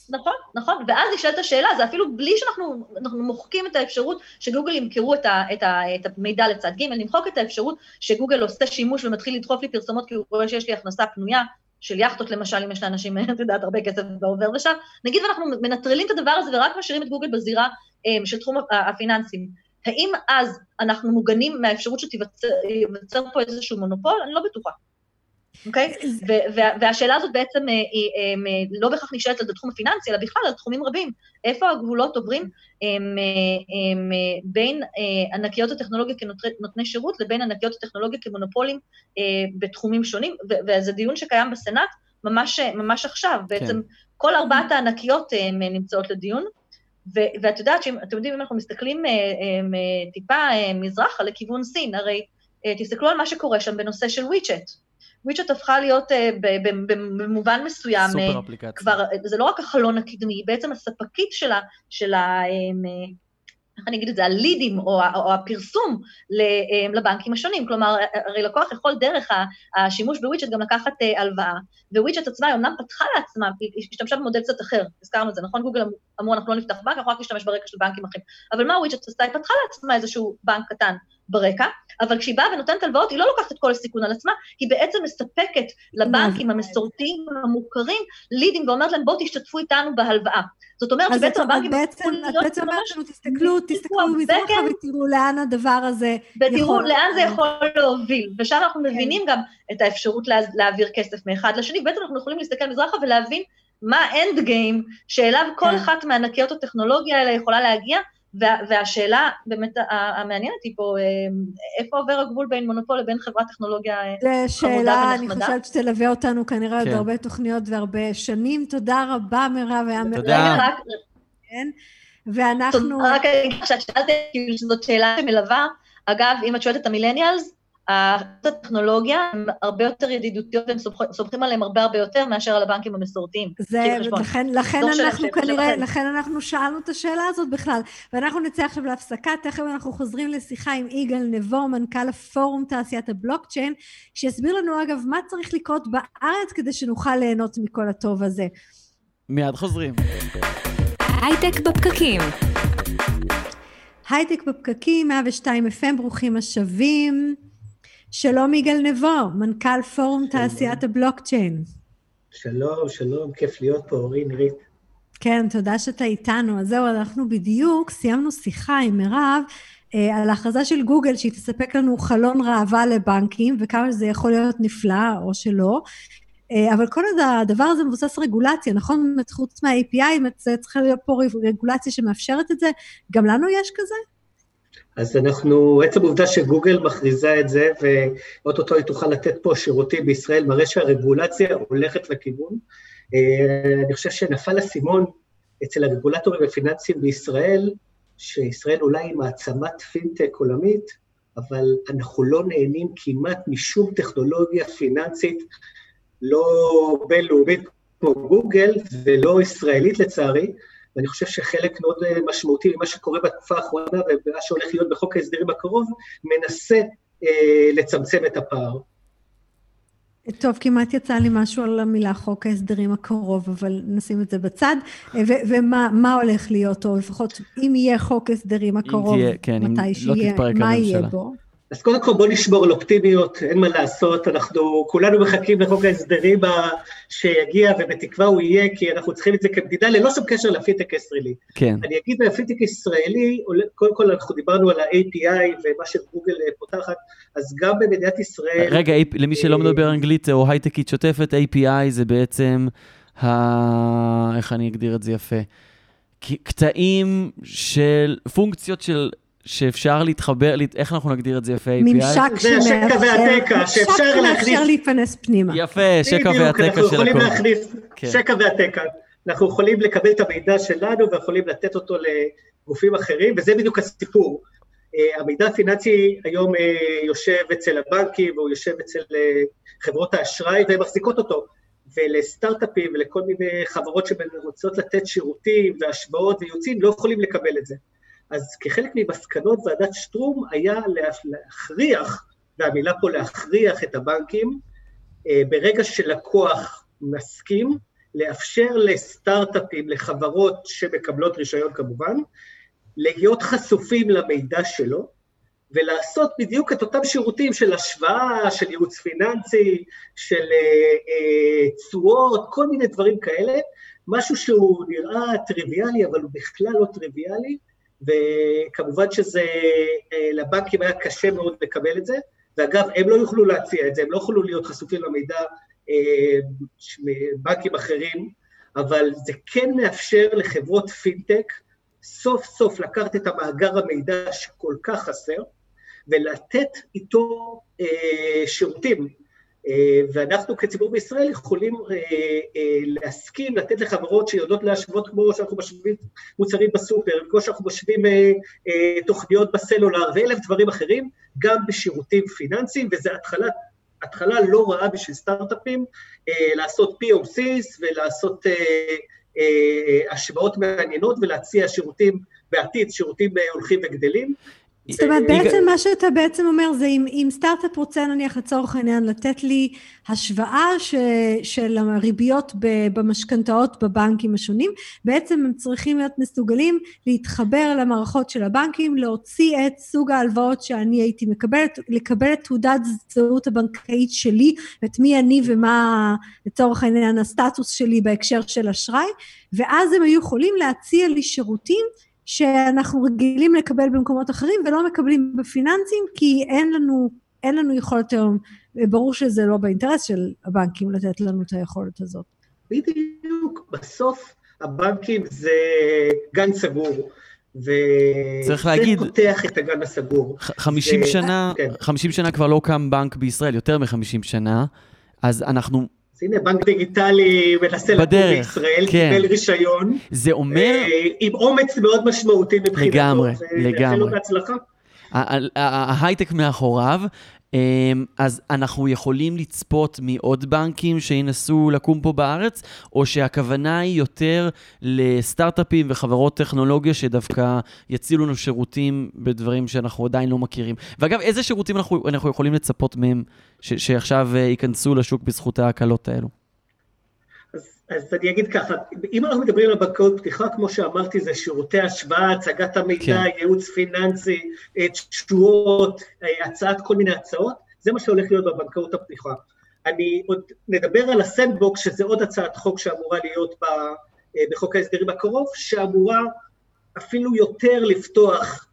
נכון, נכון, ואז נשאלת השאלה, זה אפילו בלי שאנחנו מוחקים את האפשרות שגוגל ימכרו את, ה, את, ה, את המידע לצד ג', נמחוק את האפשרות שגוגל עושה שימוש ומתחיל לדחוף לי פרסומות כי הוא רואה שיש לי הכנסה פנויה, של יאכטות למשל, אם יש לאנשים, *laughs* את יודעת, הרבה כסף בעובר ושב, נגיד ואנחנו מנטרלים את הדבר הזה ורק משאירים את גוגל בזירה אה, של תחום הפיננסים. האם אז אנחנו מוגנים מהאפשרות שתיווצר פה איזשהו מונופול? אני לא בטוחה. אוקיי? והשאלה הזאת בעצם אה, היא אה, לא בהכרח נשאלת על התחום הפיננסי, אלא בכלל על תחומים רבים. איפה הגבולות עוברים בין אה, ענקיות הטכנולוגיה כנותני שירות לבין ענקיות הטכנולוגיה כמונופולים בתחומים שונים, וזה דיון שקיים בסנאט ממש, ממש עכשיו. כן. בעצם כל ארבעת הענקיות נמצאות לדיון. ואת יודעת שאתם יודעים, אם אנחנו מסתכלים טיפה מזרחה לכיוון סין, הרי תסתכלו על מה שקורה שם בנושא של וויצ'ט. וויצ'ט הפכה להיות אה, במובן מסוים, סופר אה, אפליקציה. כבר, זה לא רק החלון הקדמי, היא בעצם הספקית שלה, של ה... איך אני אגיד את זה, הלידים או, או הפרסום לבנקים השונים. כלומר, הרי לקוח יכול דרך השימוש בוויצ'ט גם לקחת אה, הלוואה, וויצ'ט עצמה, היא אמנם פתחה לעצמה, היא השתמשה במודל קצת אחר, הזכרנו את זה, נכון? גוגל אמרו, אנחנו לא נפתח בנק, אנחנו רק נשתמש ברקע של בנקים אחרים. אבל מה וויצ'ט עשתה? היא פתחה לעצמה איזשהו בנק קטן ברקע, אבל כשהיא באה ונותנת הלוואות, היא לא לוקחת את כל הסיכון על עצמה, היא בעצם מספקת לבנקים המסורתיים המוכרים לידים ואומרת להם, בואו תשתתפו איתנו בהלוואה. זאת אומרת שבעצם הבנקים... אז את בעצם אומרת לנו, תסתכלו, תסתכלו מזרחה ותראו לאן הדבר הזה יכול... ותראו לאן זה יכול להוביל, ושם אנחנו כן. מבינים גם את האפשרות להעביר כסף מאחד לשני, בעצם אנחנו יכולים להסתכל מזרחה ולהבין מה האנד גיים שאליו כל כן. אחת מענקיות הטכנולוגיה האלה יכולה להגיע, וה, והשאלה באמת המעניינת היא פה, אה, איפה עובר הגבול בין מונופול לבין חברת טכנולוגיה חמודה ונחמדה? זו שאלה, אני חושבת שתלווה אותנו כנראה עוד כן. הרבה תוכניות והרבה שנים. תודה רבה, מירב, היה מאוד... תודה. כן. ואנחנו... רק אני אגיד לך שאת שאלת, כאילו שזאת שאלה שמלווה. אגב, אם את שואלת את המילניאלס, הטכנולוגיה הן הרבה יותר ידידותיות והם סומכים עליהם הרבה הרבה יותר מאשר על הבנקים המסורתיים. זה, לכן, לכן אנחנו כנראה, לכן אנחנו שאלנו את השאלה הזאת בכלל. ואנחנו נצא עכשיו להפסקה, תכף אנחנו חוזרים לשיחה עם יגאל נבו, מנכ"ל הפורום תעשיית הבלוקצ'יין, שיסביר לנו אגב מה צריך לקרות בארץ כדי שנוכל ליהנות מכל הטוב הזה. מיד חוזרים. הייטק בפקקים. הייטק בפקקים, 102 FM, ברוכים השבים. שלום יגאל נבו, מנכ"ל פורום שלום. תעשיית הבלוקצ'יין. שלום, שלום, כיף להיות פה, אורי נירית. כן, תודה שאתה איתנו. אז זהו, אנחנו בדיוק סיימנו שיחה עם מירב אה, על ההכרזה של גוגל שהיא תספק לנו חלון ראווה לבנקים, וכמה שזה יכול להיות נפלא או שלא. אה, אבל כל עוד הדבר הזה מבוסס רגולציה, נכון? חוץ מה-API, צריכה להיות פה רגולציה שמאפשרת את זה, גם לנו יש כזה? אז אנחנו, עצם העובדה שגוגל מכריזה את זה, ואו-טו-טו היא תוכל לתת פה שירותים בישראל, מראה שהרגולציה הולכת לכיוון. אה, אני חושב שנפל אסימון אצל הרגולטורים הפיננסיים בישראל, שישראל אולי היא מעצמת פינטק עולמית, אבל אנחנו לא נהנים כמעט משום טכנולוגיה פיננסית, לא בינלאומית כמו גוגל ולא ישראלית לצערי, ואני חושב שחלק מאוד אה, משמעותי ממה שקורה בתקופה האחרונה ומה שהולך להיות בחוק ההסדרים הקרוב, מנסה אה, לצמצם את הפער. טוב, כמעט יצא לי משהו על המילה חוק ההסדרים הקרוב, אבל נשים את זה בצד. ו- ומה הולך להיות, או לפחות אם יהיה חוק הסדרים הקרוב, תהיה, כן, מתי לא שיהיה, לא מה יהיה בו? אז קודם כל בוא נשמור על אופטימיות, אין מה לעשות, אנחנו כולנו מחכים לחוק ההסדרים שיגיע, ובתקווה הוא יהיה, כי אנחנו צריכים את זה כמדינה, ללא שום קשר לפיטק הישראלי. כן. אני אגיד מהפיטק הישראלי, קודם כל אנחנו דיברנו על ה-API ומה שגוגל פותחת, אז גם במדינת ישראל... רגע, למי שלא אה, מדבר אנגלית או הייטקית שוטפת, API זה בעצם, ה... איך אני אגדיר את זה יפה? קטעים של, פונקציות של שאפשר להתחבר, איך אנחנו נגדיר את זה יפה? ממשק שמאפשר, להכניס... להיכנס פנימה. יפה, שקע והתקע של הכול. להכניס כן. שקע והתקע. אנחנו יכולים לקבל את המידע שלנו ויכולים לתת אותו לגופים אחרים, וזה בדיוק הסיפור. אה, המידע הפיננסי היום אה, יושב אצל הבנקים, והוא יושב אצל אה, חברות האשראי, והן מחזיקות אותו. ולסטארט-אפים ולכל מיני חברות שרוצות לתת שירותים והשוואות וייעוצים, לא יכולים לקבל את זה. אז כחלק ממסקנות ועדת שטרום היה להכריח, והמילה פה להכריח את הבנקים, אה, ברגע שלקוח מסכים, לאפשר לסטארט-אפים, לחברות שמקבלות רישיון כמובן, להיות חשופים למידע שלו, ולעשות בדיוק את אותם שירותים של השוואה, של ייעוץ פיננסי, של אה, תשואות, אה, כל מיני דברים כאלה, משהו שהוא נראה טריוויאלי, אבל הוא בכלל לא טריוויאלי, וכמובן שזה, אה, לבנקים היה קשה מאוד לקבל את זה, ואגב, הם לא יוכלו להציע את זה, הם לא יוכלו להיות חשופים למידע אה, מבנקים אחרים, אבל זה כן מאפשר לחברות פינטק סוף סוף לקחת את המאגר המידע שכל כך חסר, ולתת איתו אה, שירותים. אה, ואנחנו כציבור בישראל יכולים אה, אה, להסכים לתת לחברות שיודעות להשוות כמו שאנחנו משווים מוצרים בסופר, כמו שאנחנו משווים תוכניות בסלולר ואלף דברים אחרים, גם בשירותים פיננסיים, וזו התחלה, התחלה לא רעה בשביל סטארט-אפים, לעשות POCs ולעשות השוואות מעניינות ולהציע שירותים בעתיד, שירותים הולכים וגדלים. זאת אומרת, בעצם מה שאתה בעצם אומר זה אם, אם סטארט-אפ רוצה נניח לצורך העניין לתת לי השוואה ש, של הריביות במשכנתאות בבנקים השונים, בעצם הם צריכים להיות מסוגלים להתחבר למערכות של הבנקים, להוציא את סוג ההלוואות שאני הייתי מקבלת, לקבל את תעודת זהות הבנקאית שלי, את מי אני ומה לצורך העניין הסטטוס שלי בהקשר של אשראי, ואז הם היו יכולים להציע לי שירותים שאנחנו רגילים לקבל במקומות אחרים ולא מקבלים בפיננסים כי אין לנו, אין לנו יכולת היום, ברור שזה לא באינטרס של הבנקים לתת לנו את היכולת הזאת. בדיוק, בסוף הבנקים זה גן סגור. צריך להגיד, זה פותח את הגן הסגור. 50 זה... שנה, כן. 50 שנה כבר לא קם בנק בישראל, יותר מ-50 שנה, אז אנחנו אז הנה, בנק דיגיטלי מנסה לקום בישראל, כן. קיבל רישיון. זה אומר... אה, עם אומץ מאוד משמעותי מבחינתו. לגמרי, לגמרי. זה בהצלחה. ההייטק מאחוריו, אז אנחנו יכולים לצפות מעוד בנקים שינסו לקום פה בארץ, או שהכוונה היא יותר לסטארט-אפים וחברות טכנולוגיה שדווקא יצילו לנו שירותים בדברים שאנחנו עדיין לא מכירים. ואגב, איזה שירותים אנחנו, אנחנו יכולים לצפות מהם ש, שעכשיו אה, ייכנסו לשוק בזכות ההקלות האלו? אז אני אגיד ככה, אם אנחנו מדברים על בנקאות פתיחה, כמו שאמרתי, זה שירותי השוואה, הצגת המידע, כן. ייעוץ פיננסי, תשואות, הצעת כל מיני הצעות, זה מה שהולך להיות בבנקאות הפתיחה. אני עוד נדבר על הסנדבוקס, שזה עוד הצעת חוק שאמורה להיות ב, בחוק ההסדרים הקרוב, שאמורה אפילו יותר לפתוח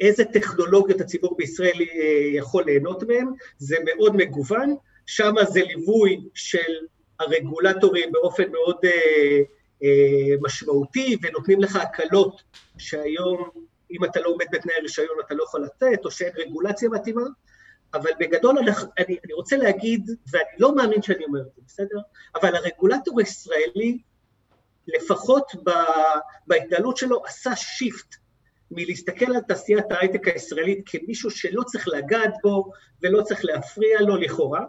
איזה טכנולוגיות הציבור בישראל יכול ליהנות מהן, זה מאוד מגוון, שם זה ליווי של הרגולטורים באופן מאוד אה, אה, משמעותי, ונותנים לך הקלות שהיום, אם אתה לא עומד בתנאי רישיון אתה לא יכול לתת, או שאין רגולציה מתאימה, אבל בגדול אני, אני רוצה להגיד, ואני לא מאמין שאני אומר את זה, בסדר? אבל הרגולטור הישראלי, לפחות ב, בהתנהלות שלו, עשה שיפט מלהסתכל על תעשיית ההייטק הישראלית כמישהו שלא צריך לגעת בו ולא צריך להפריע לו לכאורה,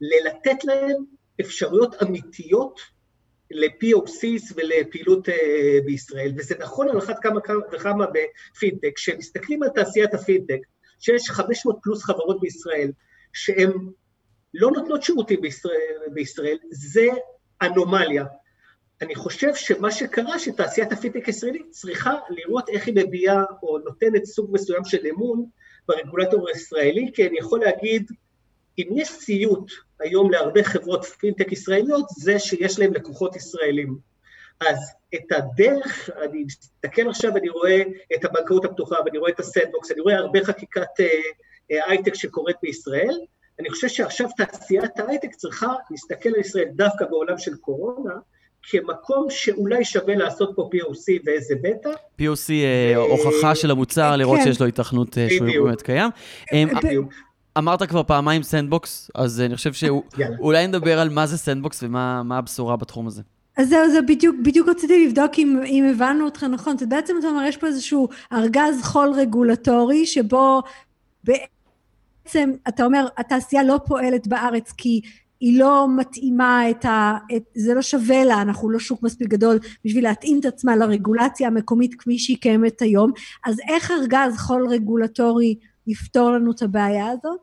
לתת להם אפשרויות אמיתיות ל-POCs ולפעילות uh, בישראל, וזה נכון על אחת כמה וכמה בפינטק, כשמסתכלים על תעשיית הפינטק, שיש 500 פלוס חברות בישראל, שהן לא נותנות שירותים בישראל, בישראל, זה אנומליה. אני חושב שמה שקרה, שתעשיית הפינטק הישראלית צריכה לראות איך היא מביעה או נותנת סוג מסוים של אמון ברגולטור הישראלי, כי אני יכול להגיד, אמביציות היום להרבה חברות פינטק ישראליות, זה שיש להם לקוחות ישראלים. אז את הדרך, אני מסתכל עכשיו, אני רואה את הבנקאות הפתוחה, ואני רואה את ה sandbox, אני רואה הרבה חקיקת הייטק uh, שקורית בישראל, אני חושב שעכשיו תעשיית ההייטק צריכה להסתכל על ישראל דווקא בעולם של קורונה, כמקום שאולי שווה לעשות פה POC ואיזה בטא. POC, אה, הוכחה של המוצר, לראות כן. שיש לו היתכנות שהוא באמת קיים. בדיוק. אמרת כבר פעמיים sandbox, אז אני חושב שאולי *laughs* נדבר על מה זה sandbox ומה הבשורה בתחום הזה. אז זהו, זה בדיוק, בדיוק רציתי לבדוק אם, אם הבנו אותך נכון. זה בעצם, אתה אומר, יש פה איזשהו ארגז חול רגולטורי, שבו בעצם, אתה אומר, התעשייה לא פועלת בארץ כי היא לא מתאימה את ה... את, זה לא שווה לה, אנחנו לא שוק מספיק גדול בשביל להתאים את עצמה לרגולציה המקומית כפי שהיא קיימת היום. אז איך ארגז חול רגולטורי יפתור לנו את הבעיה הזאת?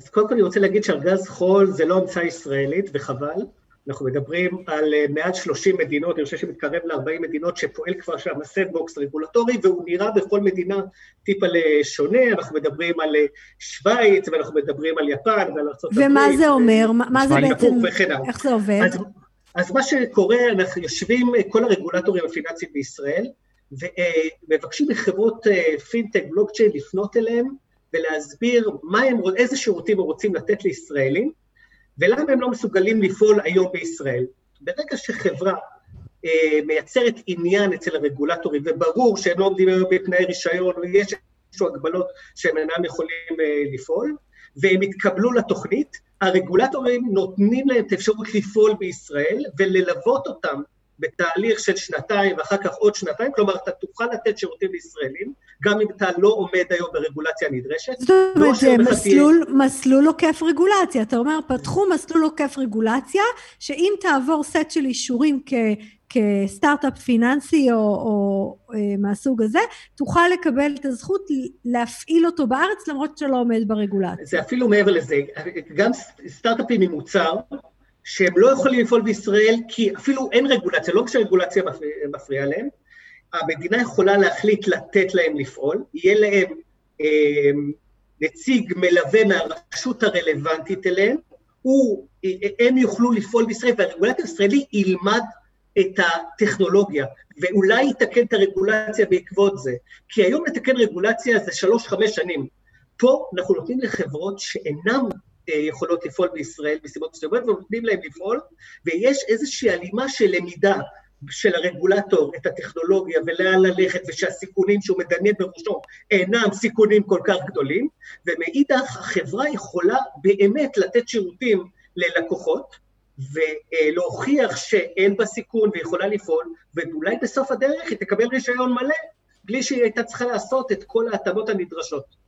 אז קודם כל אני רוצה להגיד שארגז חול זה לא המצאה ישראלית, וחבל. אנחנו מדברים על אה, מעל 30 מדינות, אני חושב שמתקרב ל-40 מדינות שפועל כבר שם sandbox רגולטורי, והוא נראה בכל מדינה טיפה שונה, אנחנו מדברים על אה, שווייץ, ואנחנו מדברים על יפן וארצות הברית. ומה זה אומר? מה זה בעצם, איך זה עובד? אז, אז מה שקורה, אנחנו יושבים אה, כל הרגולטורים הפיננסיים בישראל, ומבקשים מחברות פינטק, בלוקצ'יין, לפנות אליהם, ולהסביר מה הם, איזה שירותים הם רוצים לתת לישראלים, ולמה הם לא מסוגלים לפעול היום בישראל. ברגע שחברה אה, מייצרת עניין אצל הרגולטורים, וברור שהם לא עומדים היום בתנאי רישיון, ויש איזשהו הגבלות שהם אינם יכולים אה, לפעול, והם יתקבלו לתוכנית, הרגולטורים נותנים להם את האפשרות לפעול בישראל וללוות אותם בתהליך של שנתיים ואחר כך עוד שנתיים, כלומר אתה תוכל לתת שירותים לישראלים, גם אם אתה לא עומד היום ברגולציה הנדרשת. זאת אומרת, זה מסלול, תהיה... מסלול עוקף רגולציה, אתה אומר, פתחו מסלול עוקף רגולציה, שאם תעבור סט של אישורים כ... כסטארט-אפ פיננסי או, או אה, מהסוג הזה, תוכל לקבל את הזכות להפעיל אותו בארץ למרות שלא עומד ברגולציה. זה אפילו מעבר לזה, גם סטארט-אפים עם מוצר, שהם לא יכולים לפעול בישראל כי אפילו אין רגולציה, לא כשהרגולציה מפריעה להם, המדינה יכולה להחליט לתת להם לפעול, יהיה להם אה, נציג מלווה מהרשות הרלוונטית אליהם, הם יוכלו לפעול בישראל והרגולטור הישראלי ילמד את הטכנולוגיה, ואולי יתקן את הרגולציה בעקבות זה. כי היום לתקן רגולציה זה שלוש-חמש שנים. פה אנחנו נותנים לחברות שאינן יכולות לפעול בישראל מסיבות מסוימות, ונותנים להם לפעול, ויש איזושהי הלימה של למידה של הרגולטור את הטכנולוגיה ולאן ללכת, ושהסיכונים שהוא מדמיין בראשו אינם סיכונים כל כך גדולים, ומאידך החברה יכולה באמת לתת שירותים ללקוחות, ולהוכיח שאין בה סיכון ויכולה לפעול, ואולי בסוף הדרך היא תקבל רישיון מלא, בלי שהיא הייתה צריכה לעשות את כל ההתאמות הנדרשות.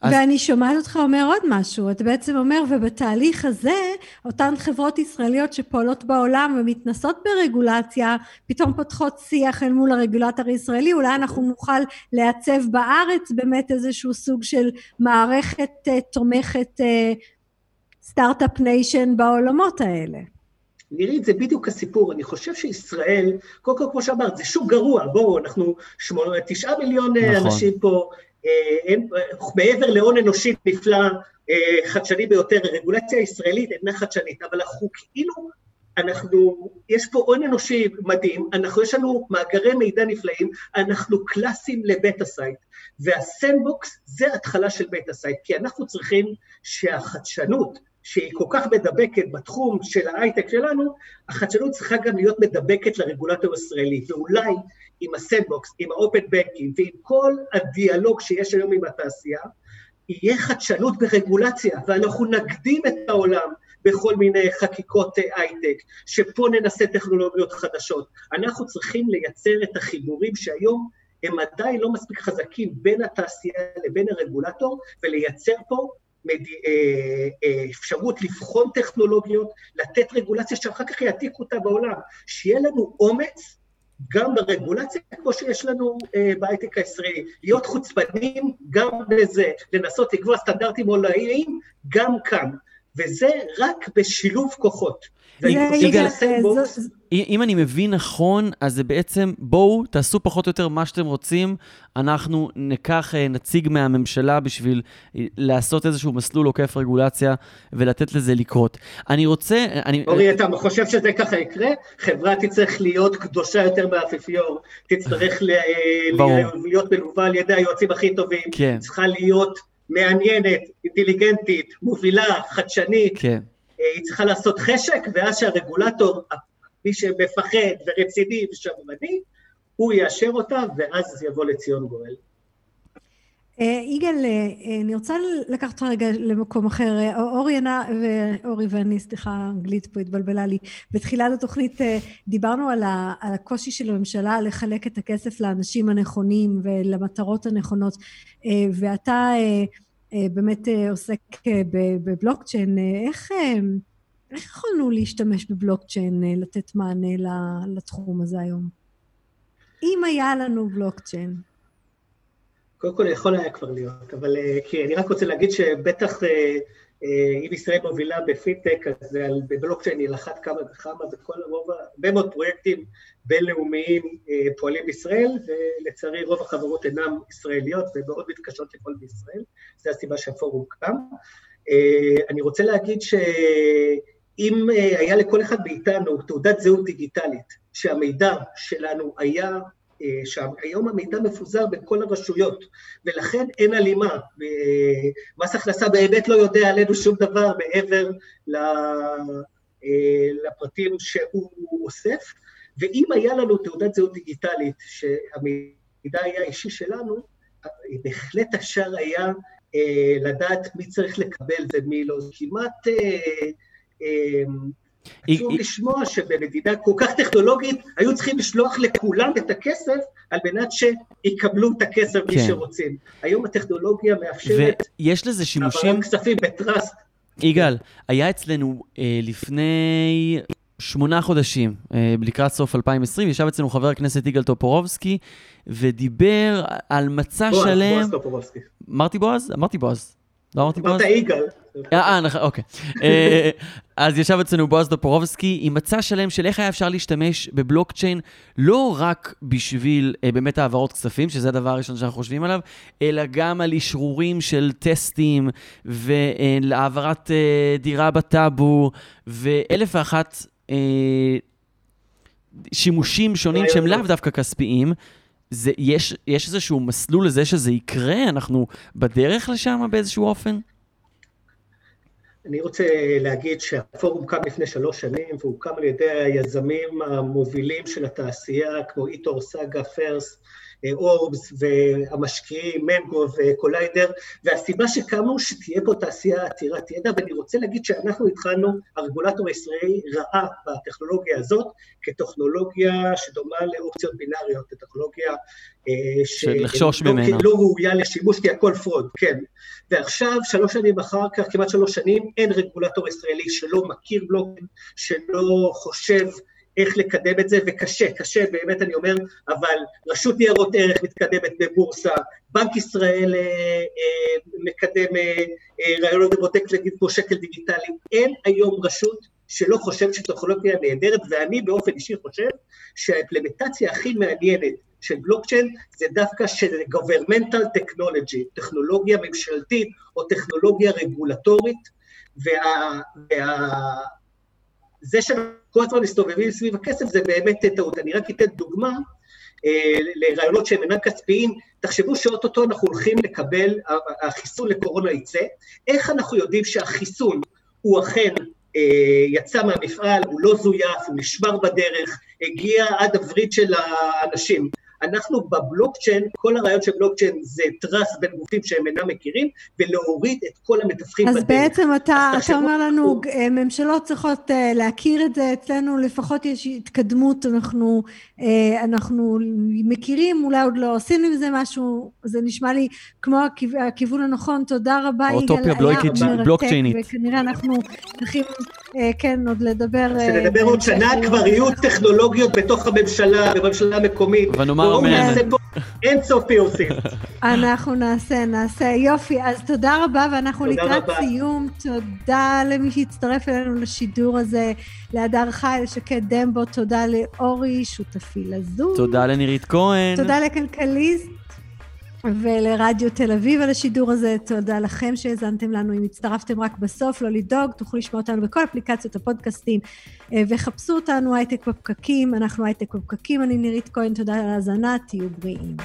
אז... ואני שומעת אותך אומר עוד משהו, אתה בעצם אומר, ובתהליך הזה, אותן חברות ישראליות שפועלות בעולם ומתנסות ברגולציה, פתאום פותחות שיח אל מול הרגולטור הישראלי, אולי אנחנו נוכל לעצב בארץ באמת איזשהו סוג של מערכת uh, תומכת start-up uh, nation בעולמות האלה. נירית, זה בדיוק הסיפור. אני חושב שישראל, קודם כל, כמו שאמרת, זה שוק גרוע. בואו, אנחנו שמונה, תשעה מיליון אה, נכון. אנשים פה, הם, אה, מעבר להון אנושי נפלא, אה, חדשני ביותר, הרגולציה הישראלית אינה חדשנית, אבל אנחנו כאילו, אנחנו, יש פה הון אנושי מדהים, אנחנו, יש לנו מאגרי מידע נפלאים, אנחנו קלאסיים ל beta site, וה sandbox זה התחלה של beta site, כי אנחנו צריכים שהחדשנות, שהיא כל כך מדבקת בתחום של ההייטק שלנו, החדשנות צריכה גם להיות מדבקת לרגולטור הישראלי, ואולי עם ה sandbox, עם ה open banking ועם כל הדיאלוג שיש היום עם התעשייה, יהיה חדשנות ברגולציה, ואנחנו נקדים את העולם בכל מיני חקיקות הייטק, שפה ננסה טכנולוגיות חדשות. אנחנו צריכים לייצר את החיבורים שהיום הם עדיין לא מספיק חזקים בין התעשייה לבין הרגולטור, ולייצר פה אה, אה, אפשרות לבחון טכנולוגיות, לתת רגולציה שאחר כך יעתיקו אותה בעולם, שיהיה לנו אומץ גם ברגולציה, כמו שיש לנו אה, בהייטק הישראלי, להיות חוצפנים גם בזה, לנסות לקבוע סטנדרטים עולמיים גם כאן, וזה רק בשילוב כוחות. אם אני מבין נכון, אז זה בעצם, בואו, תעשו פחות או יותר מה שאתם רוצים, אנחנו ניקח אה, נציג מהממשלה בשביל אה, לעשות איזשהו מסלול עוקף רגולציה ולתת לזה לקרות. אני רוצה... אני... אורי, אתה חושב שזה ככה יקרה? חברה תצטרך להיות קדושה יותר מהאפיפיור, תצטרך להיות מלווה על ידי היועצים הכי טובים, כן. צריכה להיות מעניינת, אינטליגנטית, מובילה, חדשנית. כן. היא צריכה לעשות חשק, ואז שהרגולטור, מי שמפחד ורציני ושמרני, הוא יאשר אותה, ואז יבוא לציון גואל. אה, יגאל, אה, אני רוצה לקחת אותך רגע למקום אחר. אורי ענה, ואורי ואני, סליחה, אנגלית פה התבלבלה לי. בתחילת התוכנית אה, דיברנו על, הקושי של הממשלה לחלק את הכסף לאנשים הנכונים ולמטרות הנכונות, ואתה אה, באמת אה, עוסק אה, בבלוקצ'יין, איך, איך יכולנו להשתמש בבלוקצ'יין, לתת מענה לתחום הזה היום? אם היה לנו בלוקצ'יין. קודם כל יכול היה כבר להיות, אבל כי אני רק רוצה להגיד שבטח אם ישראל מובילה בפינטק, אז בבלוקצ'יין היא לחת כמה וכמה, וכל הרוב, הרבה מאוד פרויקטים בינלאומיים פועלים בישראל, ולצערי רוב החברות אינן ישראליות ומאוד מתקשות לפעול בישראל. זו הסיבה שהפורום קם. אה, אני רוצה להגיד שאם אה, היה לכל אחד מאיתנו תעודת זהות דיגיטלית, שהמידע שלנו היה, אה, שהיום המידע מפוזר בין כל הרשויות, ולכן אין הלימה. מס הכנסה באמת לא יודע עלינו שום דבר מעבר לפרטים שהוא אוסף, ואם היה לנו תעודת זהות דיגיטלית שהמידע היה אישי שלנו, בהחלט אפשר היה אה, לדעת מי צריך לקבל ומי לא. כמעט אה, אה, עצוב לשמוע שבמדינה כל כך טכנולוגית היו צריכים לשלוח לכולם את הכסף על מנת שיקבלו את הכסף מי כן. שרוצים. היום הטכנולוגיה מאפשרת... ויש לזה שימושים... העברת כספים בטראסט. יגאל, היה אצלנו אה, לפני שמונה חודשים, אה, לקראת סוף 2020, ישב אצלנו חבר הכנסת יגאל טופורובסקי, ודיבר על מצע בועז, שלם... בועז טופורובסקי. אמרתי בועז? אמרתי בועז. לא אמרתי בועז? אמרת יגאל. אה, אה, נכון, אוקיי. אה, אז ישב אצלנו בועז טופורובסקי עם מצע שלם של איך היה אפשר להשתמש בבלוקצ'יין, לא רק בשביל באמת העברות כספים, שזה הדבר הראשון שאנחנו חושבים עליו, אלא גם על אשרורים של טסטים, ולהעברת דירה בטאבו, ואלף ואחת אה, שימושים שונים שהם לאו דווקא כספיים. זה, יש, יש איזשהו מסלול לזה שזה יקרה? אנחנו בדרך לשם באיזשהו אופן? אני רוצה להגיד שהפורום קם לפני שלוש שנים, והוא קם על ידי היזמים המובילים של התעשייה, כמו איטור, סאגה, פרס, אורבס והמשקיעים, מנגו וקוליידר, והסיבה שקמו שתהיה פה תעשייה עתירת ידע, ואני רוצה להגיד שאנחנו התחלנו, הרגולטור הישראלי ראה בטכנולוגיה הזאת כטכנולוגיה שדומה לאופציות בינאריות, טכנולוגיה שלחשוש ממנה. לא ראויה לשימוש, כי הכל פרוד, כן. ועכשיו, שלוש שנים אחר כך, כמעט שלוש שנים, אין רגולטור ישראלי שלא מכיר בלוקים, שלא חושב איך לקדם את זה, וקשה, קשה, באמת אני אומר, אבל רשות ניירות ערך מתקדמת בבורסה, בנק ישראל אה, אה, מקדם אה, אה, רעיונות ובודק נגיד פה שקל דיגיטלי, אין היום רשות שלא חושבת שטכנולוגיה נהדרת, ואני באופן אישי חושב שהאימפלמנטציה הכי מעניינת של בלוקצ'יין זה דווקא של governmental technology, טכנולוגיה ממשלתית או טכנולוגיה רגולטורית, וה, וה, זה שכל הזמן מסתובבים סביב הכסף זה באמת טעות. אני רק אתן דוגמה אה, לרעיונות שהם אינם כספיים, תחשבו שאו-טו-טו אנחנו הולכים לקבל, החיסון לקורונה יצא, איך אנחנו יודעים שהחיסון הוא אכן אה, יצא מהמפעל, הוא לא זויף, הוא נשמר בדרך, הגיע עד הווריד של האנשים. אנחנו בבלוקצ'יין, כל הרעיון של בלוקצ'יין זה trust בין גופים שהם אינם מכירים, ולהוריד את כל המתווכים בדרך. אז בעצם אתה, אתה אומר לנו, אה, ממשלות צריכות אה, להכיר את זה, אצלנו לפחות יש התקדמות, אנחנו, אה, אנחנו מכירים, אולי עוד לא עושים עם זה משהו, זה נשמע לי כמו הכיוון הנכון, תודה רבה, יגאל, היה בלוקצ'יינית. וכנראה אנחנו צריכים, כן, עוד לדבר. שנדבר עוד שנה, כבר יהיו טכנולוגיות בתוך הממשלה, בממשלה המקומית. אבל נאמר אמן. אין סוף פיוסים. אנחנו נעשה, נעשה. יופי, אז תודה רבה, ואנחנו לקראת סיום. תודה למי שהצטרף אלינו לשידור הזה, להדר חי, לשקד דמבו, תודה לאורי, שותפי לזום. תודה לנירית כהן. תודה לכלכליסט. ולרדיו תל אביב על השידור הזה. תודה לכם שהאזנתם לנו. אם הצטרפתם רק בסוף, לא לדאוג, תוכלו לשמוע אותנו בכל אפליקציות הפודקאסטים, אה, וחפשו אותנו הייטק בפקקים, אנחנו הייטק בפקקים, אני נירית כהן, תודה על ההאזנה, תהיו בריאים.